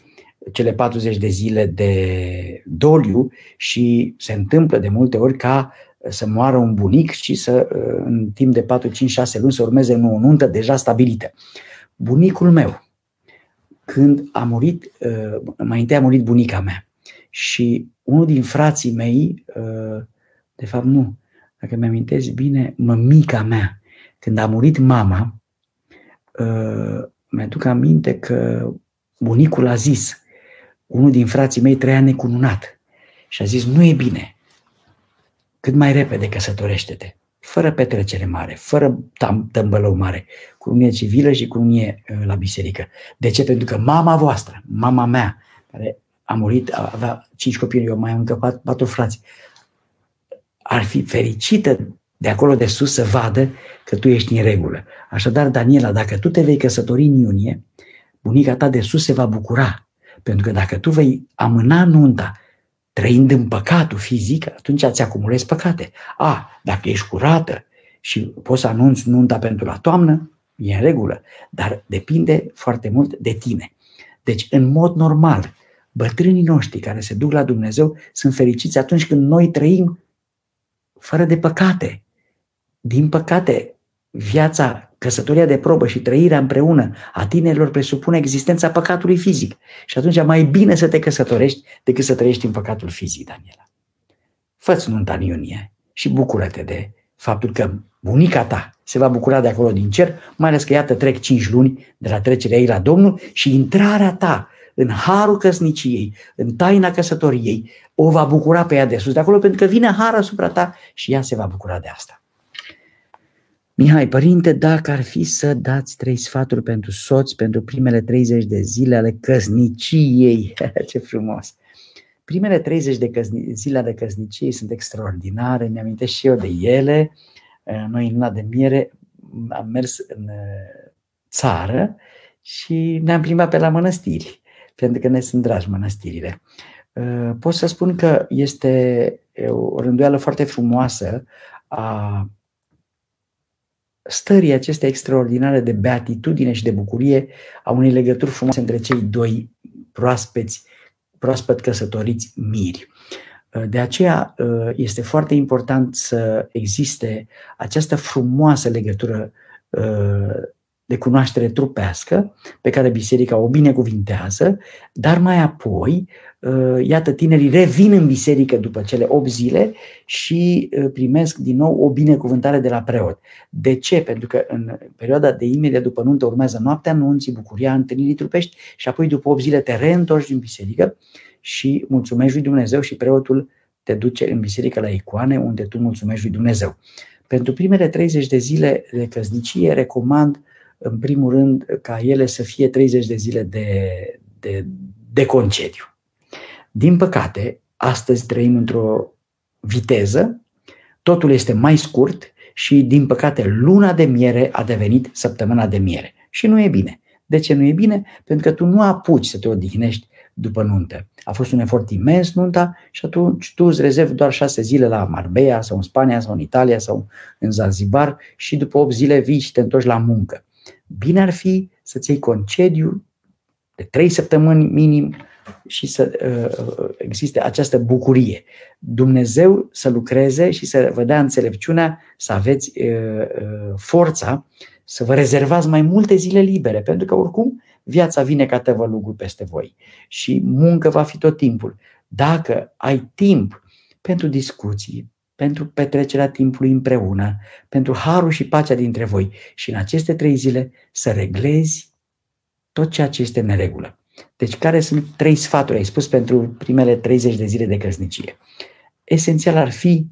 cele 40 de zile de doliu și se întâmplă de multe ori ca să moară un bunic și să în timp de 4, 5, 6 luni să urmeze o nuntă deja stabilită. Bunicul meu, când a murit, mai întâi a murit bunica mea. Și unul din frații mei, de fapt nu, dacă mi-amintesc bine, mămica mea, când a murit mama, mi-aduc aminte că bunicul a zis, unul din frații mei trăia necununat și a zis, nu e bine, cât mai repede căsătorește-te, fără petrecere mare, fără tămbălău mare, cu unie civilă și cu unie uh, la biserică. De ce? Pentru că mama voastră, mama mea, care a murit, avea cinci copii, eu mai am încă patru, patru frați, ar fi fericită de acolo de sus să vadă că tu ești în regulă. Așadar, Daniela, dacă tu te vei căsători în iunie, bunica ta de sus se va bucura. Pentru că dacă tu vei amâna nunta trăind în păcatul fizic, atunci îți acumulezi păcate. A, dacă ești curată și poți să anunți nunta pentru la toamnă, e în regulă, dar depinde foarte mult de tine. Deci, în mod normal, bătrânii noștri care se duc la Dumnezeu sunt fericiți atunci când noi trăim fără de păcate. Din păcate, viața, căsătoria de probă și trăirea împreună a tinerilor presupune existența păcatului fizic. Și atunci mai bine să te căsătorești decât să trăiești în păcatul fizic, Daniela. Fă-ți nunta în iunie și bucură-te de faptul că bunica ta se va bucura de acolo din cer, mai ales că iată trec cinci luni de la trecerea ei la Domnul și intrarea ta în harul căsniciei, în taina căsătoriei, o va bucura pe ea de sus de acolo, pentru că vine har asupra ta și ea se va bucura de asta. Mihai, părinte, dacă ar fi să dați trei sfaturi pentru soți pentru primele 30 de zile ale căsniciei, [LAUGHS] ce frumos! Primele 30 de căsni- zile ale căsniciei sunt extraordinare, mi-amintesc și eu de ele. Noi în luna de miere am mers în uh, țară și ne-am plimbat pe la mănăstiri pentru că ne sunt dragi mănăstirile. Uh, pot să spun că este o rânduială foarte frumoasă a stării acestea extraordinare de beatitudine și de bucurie a unei legături frumoase între cei doi proaspeți, proaspăt căsătoriți miri. Uh, de aceea uh, este foarte important să existe această frumoasă legătură de cunoaștere trupească pe care biserica o binecuvintează, dar mai apoi, uh, iată, tinerii revin în biserică după cele 8 zile și uh, primesc din nou o binecuvântare de la preot. De ce? Pentru că în perioada de imediat după nuntă urmează noaptea nunții, bucuria întâlnirii trupești și apoi după 8 zile te reîntorci din biserică și mulțumești lui Dumnezeu și preotul te duce în biserică la icoane unde tu mulțumești lui Dumnezeu. Pentru primele 30 de zile de căsnicie recomand uh, în primul rând, ca ele să fie 30 de zile de, de, de concediu. Din păcate, astăzi trăim într-o viteză, totul este mai scurt și, din păcate, luna de miere a devenit săptămâna de miere. Și nu e bine. De ce nu e bine? Pentru că tu nu apuci să te odihnești după nuntă. A fost un efort imens nunta și atunci tu îți rezervi doar șase zile la Marbella sau în Spania sau în Italia sau în Zanzibar și după 8 zile vii și te întorci la muncă. Bine ar fi să-ți iei concediu de trei săptămâni minim și să uh, existe această bucurie. Dumnezeu să lucreze și să vă dea înțelepciunea, să aveți uh, uh, forța să vă rezervați mai multe zile libere, pentru că oricum viața vine ca tăvălugul peste voi și muncă va fi tot timpul. Dacă ai timp pentru discuții, pentru petrecerea timpului împreună, pentru harul și pacea dintre voi și în aceste trei zile să reglezi tot ceea ce este în neregulă. Deci care sunt trei sfaturi, ai spus, pentru primele 30 de zile de căsnicie? Esențial ar fi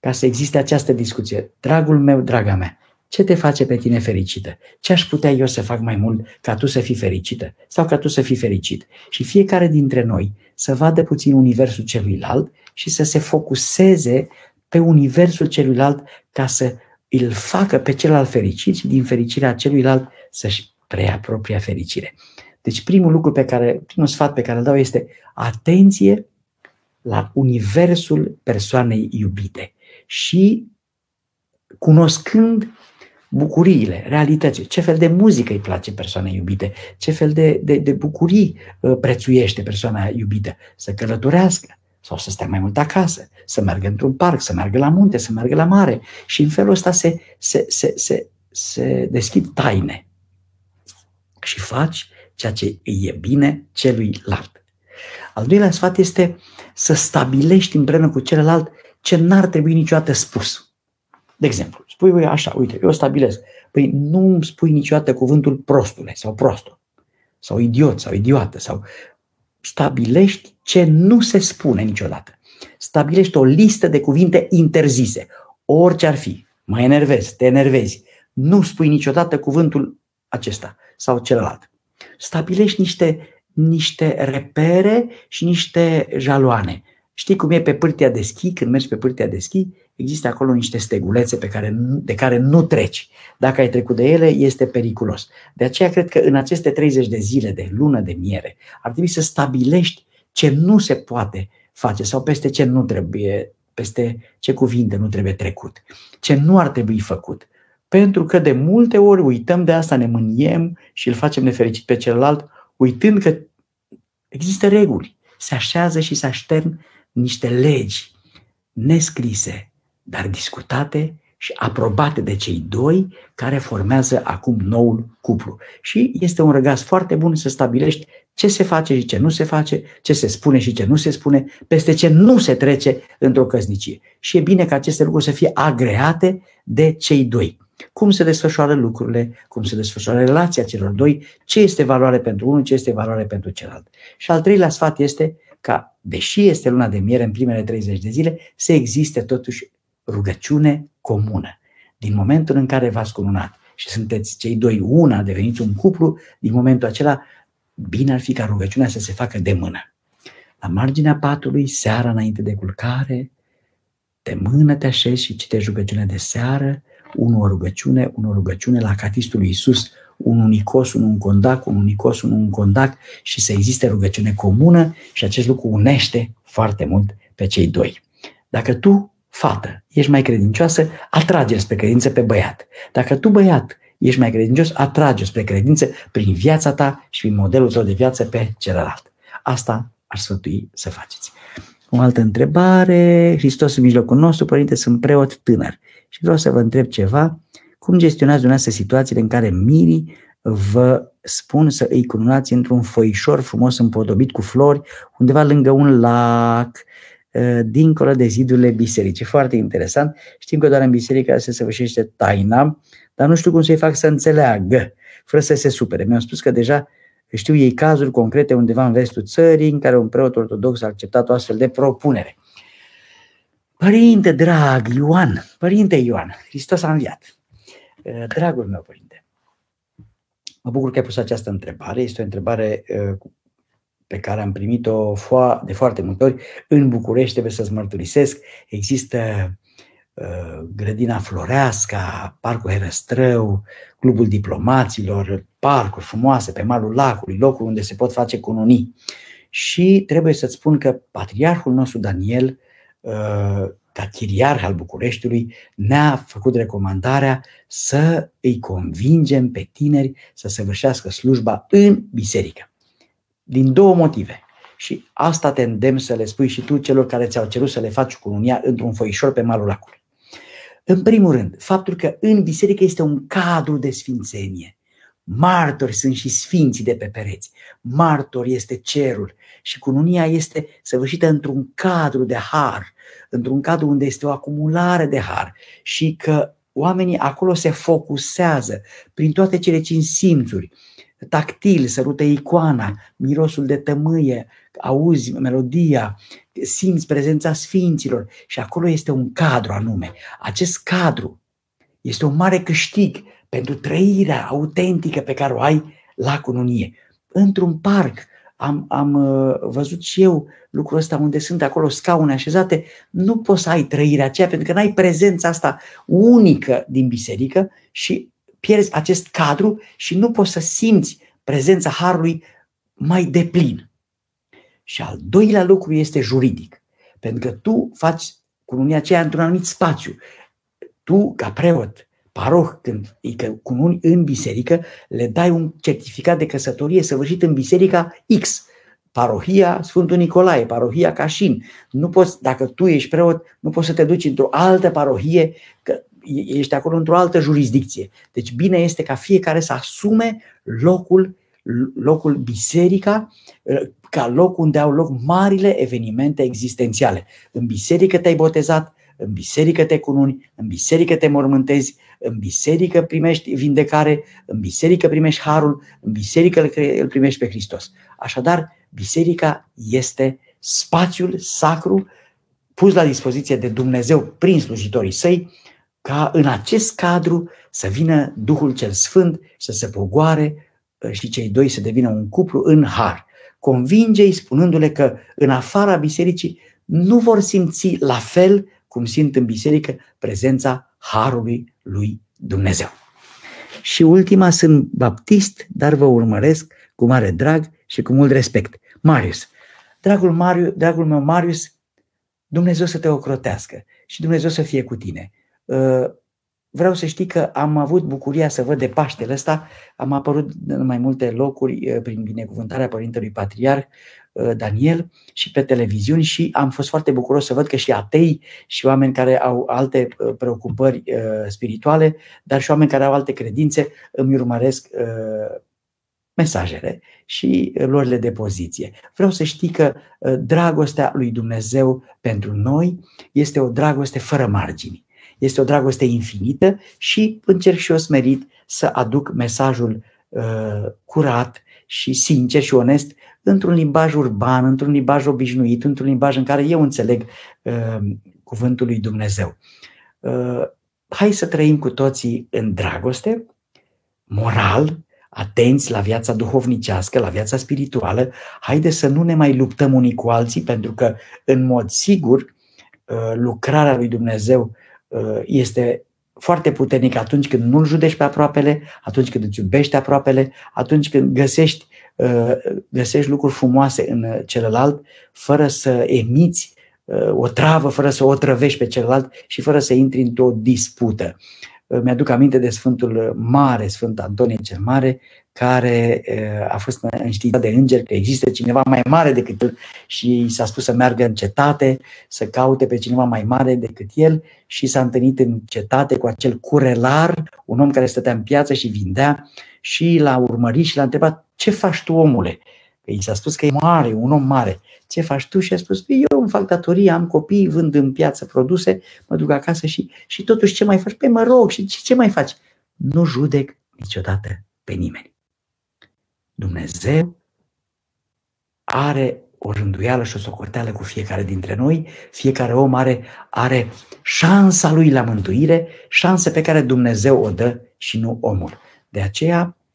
ca să existe această discuție. Dragul meu, draga mea, ce te face pe tine fericită? Ce aș putea eu să fac mai mult ca tu să fii fericită sau ca tu să fii fericit? Și fiecare dintre noi să vadă puțin universul celuilalt și să se focuseze pe universul celuilalt ca să îl facă pe celălalt fericit și din fericirea celuilalt să-și preia propria fericire. Deci primul lucru pe care, primul sfat pe care îl dau este atenție la universul persoanei iubite și cunoscând bucuriile, realității, ce fel de muzică îi place persoanei iubite, ce fel de, de, de bucurii uh, prețuiește persoana iubită, să călătorească sau să stea mai mult acasă, să meargă într-un parc, să meargă la munte, să meargă la mare. Și în felul ăsta se, se, se, se, se deschid taine. Și faci ceea ce îi e bine celuilalt. Al doilea sfat este să stabilești împreună cu celălalt ce n-ar trebui niciodată spus. De exemplu, spui voi așa, uite, eu stabilesc. Păi nu îmi spui niciodată cuvântul prostule sau prostul sau idiot sau idiotă sau stabilești ce nu se spune niciodată. Stabilești o listă de cuvinte interzise, orice ar fi. Mă enervezi, te enervezi. Nu spui niciodată cuvântul acesta sau celălalt. Stabilești niște, niște repere și niște jaloane. Știi cum e pe pârtia de schi, când mergi pe pârtia de schi, există acolo niște stegulețe pe care, de care nu treci. Dacă ai trecut de ele, este periculos. De aceea cred că în aceste 30 de zile de lună de miere ar trebui să stabilești ce nu se poate face sau peste ce nu trebuie, peste ce cuvinte nu trebuie trecut, ce nu ar trebui făcut. Pentru că de multe ori uităm de asta, ne mâniem și îl facem nefericit pe celălalt, uitând că există reguli. Se așează și se aștern niște legi nescrise, dar discutate și aprobate de cei doi care formează acum noul cuplu. Și este un răgaz foarte bun să stabilești ce se face și ce nu se face, ce se spune și ce nu se spune, peste ce nu se trece într-o căsnicie. Și e bine ca aceste lucruri să fie agreate de cei doi. Cum se desfășoară lucrurile, cum se desfășoară relația celor doi, ce este valoare pentru unul, ce este valoare pentru celălalt. Și al treilea sfat este ca, deși este luna de miere în primele 30 de zile, să existe totuși rugăciune comună. Din momentul în care v-ați cununat și sunteți cei doi una, deveniți un cuplu, din momentul acela, bine ar fi ca rugăciunea să se facă de mână. La marginea patului, seara înainte de culcare, de mână te așezi și citești rugăciunea de seară, unul o rugăciune, unul o rugăciune la catistul lui Iisus, un unicos, un un condac, un unicos, un un condac și să existe rugăciune comună și acest lucru unește foarte mult pe cei doi. Dacă tu, fată, ești mai credincioasă, atrage spre credință pe băiat. Dacă tu, băiat, ești mai credincios, atrage spre credință prin viața ta și prin modelul tău de viață pe celălalt. Asta ar sfătui să faceți. O altă întrebare, Hristos în mijlocul nostru, părinte, sunt preot tânăr și vreau să vă întreb ceva, cum gestionați dumneavoastră situațiile în care mirii vă spun să îi cununați într-un foișor frumos împodobit cu flori, undeva lângă un lac, ă, dincolo de zidurile bisericii. Foarte interesant. Știm că doar în biserică se săvârșește taina, dar nu știu cum să-i fac să înțeleagă, fără să se supere. Mi-au spus că deja știu ei cazuri concrete undeva în vestul țării în care un preot ortodox a acceptat o astfel de propunere. Părinte drag, Ioan, Părinte Ioan, Hristos a înviat. Eh, dragul meu părinte, mă bucur că ai pus această întrebare. Este o întrebare eh, pe care am primit-o de foarte multe ori. În București, trebuie să-ți mărturisesc, există eh, grădina Floreasca, Parcul Herăstrău, Clubul Diplomaților, parcuri frumoase pe malul lacului, locuri unde se pot face cununii. Și trebuie să-ți spun că patriarhul nostru Daniel ca chiriarh al Bucureștiului, ne-a făcut recomandarea să îi convingem pe tineri să săvârșească slujba în biserică. Din două motive. Și asta te îndemn să le spui și tu celor care ți-au cerut să le faci cununia într-un foișor pe malul lacului. În primul rând, faptul că în biserică este un cadru de sfințenie. Martori sunt și sfinții de pe pereți. Martor este cerul și cununia este săvârșită într-un cadru de har, într-un cadru unde este o acumulare de har și că oamenii acolo se focusează prin toate cele cinci simțuri, tactil, sărută icoana, mirosul de tămâie, auzi melodia, simți prezența sfinților și acolo este un cadru anume. Acest cadru este un mare câștig pentru trăirea autentică pe care o ai la cununie. Într-un parc, am, am uh, văzut și eu lucrul ăsta unde sunt acolo scaune așezate, nu poți să ai trăirea aceea pentru că nu ai prezența asta unică din biserică și pierzi acest cadru și nu poți să simți prezența Harului mai deplin. Și al doilea lucru este juridic. Pentru că tu faci cununia aceea într-un anumit spațiu. Tu, ca preot, paroh, când e cununi în biserică, le dai un certificat de căsătorie săvârșit în biserica X. Parohia Sfântul Nicolae, parohia Cașin. Nu poți, dacă tu ești preot, nu poți să te duci într-o altă parohie, că ești acolo într-o altă jurisdicție. Deci bine este ca fiecare să asume locul, locul biserica, ca loc unde au loc marile evenimente existențiale. În biserică te-ai botezat, în biserică te cununi, în biserică te mormântezi, în biserică primești vindecare, în biserică primești harul, în biserică îl primești pe Hristos. Așadar, biserica este spațiul sacru pus la dispoziție de Dumnezeu prin slujitorii săi, ca în acest cadru să vină Duhul cel Sfânt să se pogoare uh, și cei doi să devină un cuplu în har. Convinge-i spunându-le că în afara bisericii nu vor simți la fel cum simt în biserică prezența harului lui Dumnezeu. Și ultima, sunt baptist, dar vă urmăresc cu mare drag și cu mult respect. Marius, dragul, Mariu, dragul meu Marius, Dumnezeu să te ocrotească și Dumnezeu să fie cu tine. Uh, vreau să știi că am avut bucuria să văd de Paștele ăsta, am apărut în mai multe locuri uh, prin binecuvântarea Părintelui Patriarh uh, Daniel și pe televiziuni și am fost foarte bucuros să văd că și atei și oameni care au alte preocupări spirituale, dar și oameni care au alte credințe îmi urmăresc mesajele și luările de poziție. Vreau să știi că dragostea lui Dumnezeu pentru noi este o dragoste fără margini. Este o dragoste infinită și încerc și eu smerit să aduc mesajul uh, curat și sincer și onest într-un limbaj urban, într-un limbaj obișnuit, într-un limbaj în care eu înțeleg uh, cuvântul lui Dumnezeu. Uh, hai să trăim cu toții în dragoste, moral, atenți la viața duhovnicească, la viața spirituală, haide să nu ne mai luptăm unii cu alții, pentru că, în mod sigur, uh, lucrarea lui Dumnezeu Uh, este foarte puternic atunci când nu-l judești pe aproapele, atunci când îți iubești aproapele, atunci când găsești, uh, găsești lucruri frumoase în celălalt, fără să emiți uh, o travă, fără să o trăvești pe celălalt și fără să intri într-o dispută. Mi-aduc aminte de Sfântul Mare, Sfânt Antonie cel Mare, care a fost înștiințat de înger că există cineva mai mare decât el și și s-a spus să meargă în cetate, să caute pe cineva mai mare decât el și s-a întâlnit în cetate cu acel curelar, un om care stătea în piață și vindea și l-a urmărit și l-a întrebat ce faci tu omule? Că i s-a spus că e mare, un om mare. Ce faci tu? Și a spus, eu îmi fac datorie, am copii, vând în piață produse, mă duc acasă și, și totuși ce mai faci? Pe păi mă rog, și ce, ce mai faci? Nu judec niciodată pe nimeni. Dumnezeu are o rânduială și o socoteală cu fiecare dintre noi, fiecare om are, are șansa lui la mântuire, șanse pe care Dumnezeu o dă și nu omul. De aceea uh,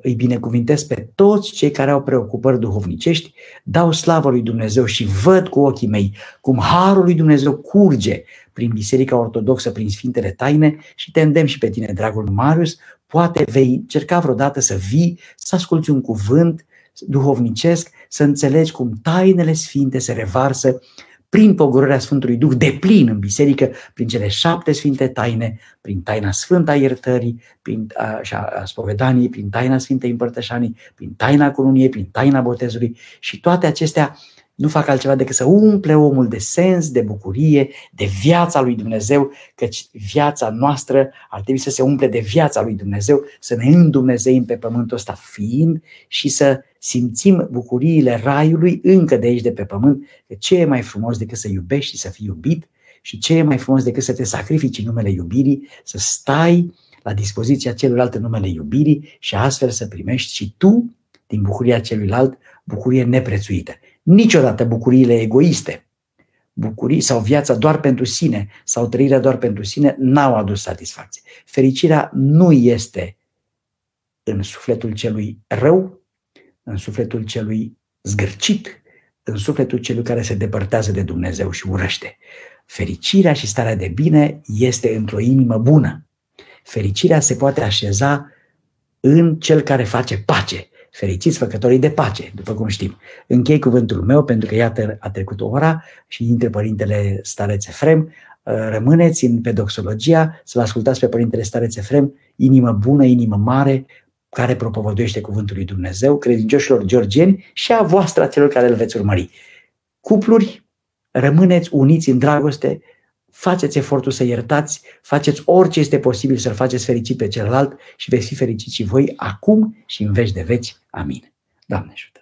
îi binecuvintez pe toți cei care au preocupări duhovnicești, dau slavă lui Dumnezeu și văd cu ochii mei cum harul lui Dumnezeu curge prin Biserica Ortodoxă, prin Sfintele Taine și te îndemn și pe tine, dragul Marius, Poate vei încerca vreodată să vii, să asculți un cuvânt duhovnicesc, să înțelegi cum tainele sfinte se revarsă prin pogorârea Sfântului Duh de plin în biserică, prin cele șapte sfinte taine, prin taina sfânta iertării, prin a, a spovedanii, prin taina Sfintei Împărtășanii, prin taina curuniei, prin taina botezului și toate acestea nu fac altceva decât să umple omul de sens, de bucurie, de viața lui Dumnezeu, căci viața noastră ar trebui să se umple de viața lui Dumnezeu, să ne îndumnezeim pe pământul ăsta fiind și să simțim bucuriile raiului încă de aici de pe pământ, că ce e mai frumos decât să iubești și să fii iubit și ce e mai frumos decât să te sacrifici în numele iubirii, să stai la dispoziția celuilalt în numele iubirii și astfel să primești și tu din bucuria celuilalt bucurie neprețuită niciodată bucuriile egoiste, bucurii sau viața doar pentru sine sau trăirea doar pentru sine n-au adus satisfacție. Fericirea nu este în sufletul celui rău, în sufletul celui zgârcit, în sufletul celui care se depărtează de Dumnezeu și urăște. Fericirea și starea de bine este într-o inimă bună. Fericirea se poate așeza în cel care face pace, Fericiți făcătorii de pace, după cum știm. Închei cuvântul meu pentru că iată a trecut o ora și dintre părintele stareț Efrem rămâneți în pedoxologia, să-l ascultați pe Părintele Stareț Efrem, inimă bună, inimă mare, care propovăduiește Cuvântul lui Dumnezeu, credincioșilor georgieni și a voastră, a celor care îl veți urmări. Cupluri, rămâneți uniți în dragoste, faceți efortul să iertați, faceți orice este posibil să-l faceți fericit pe celălalt și veți fi fericiți și voi acum și în veci de veci. Amin. Doamne ajută!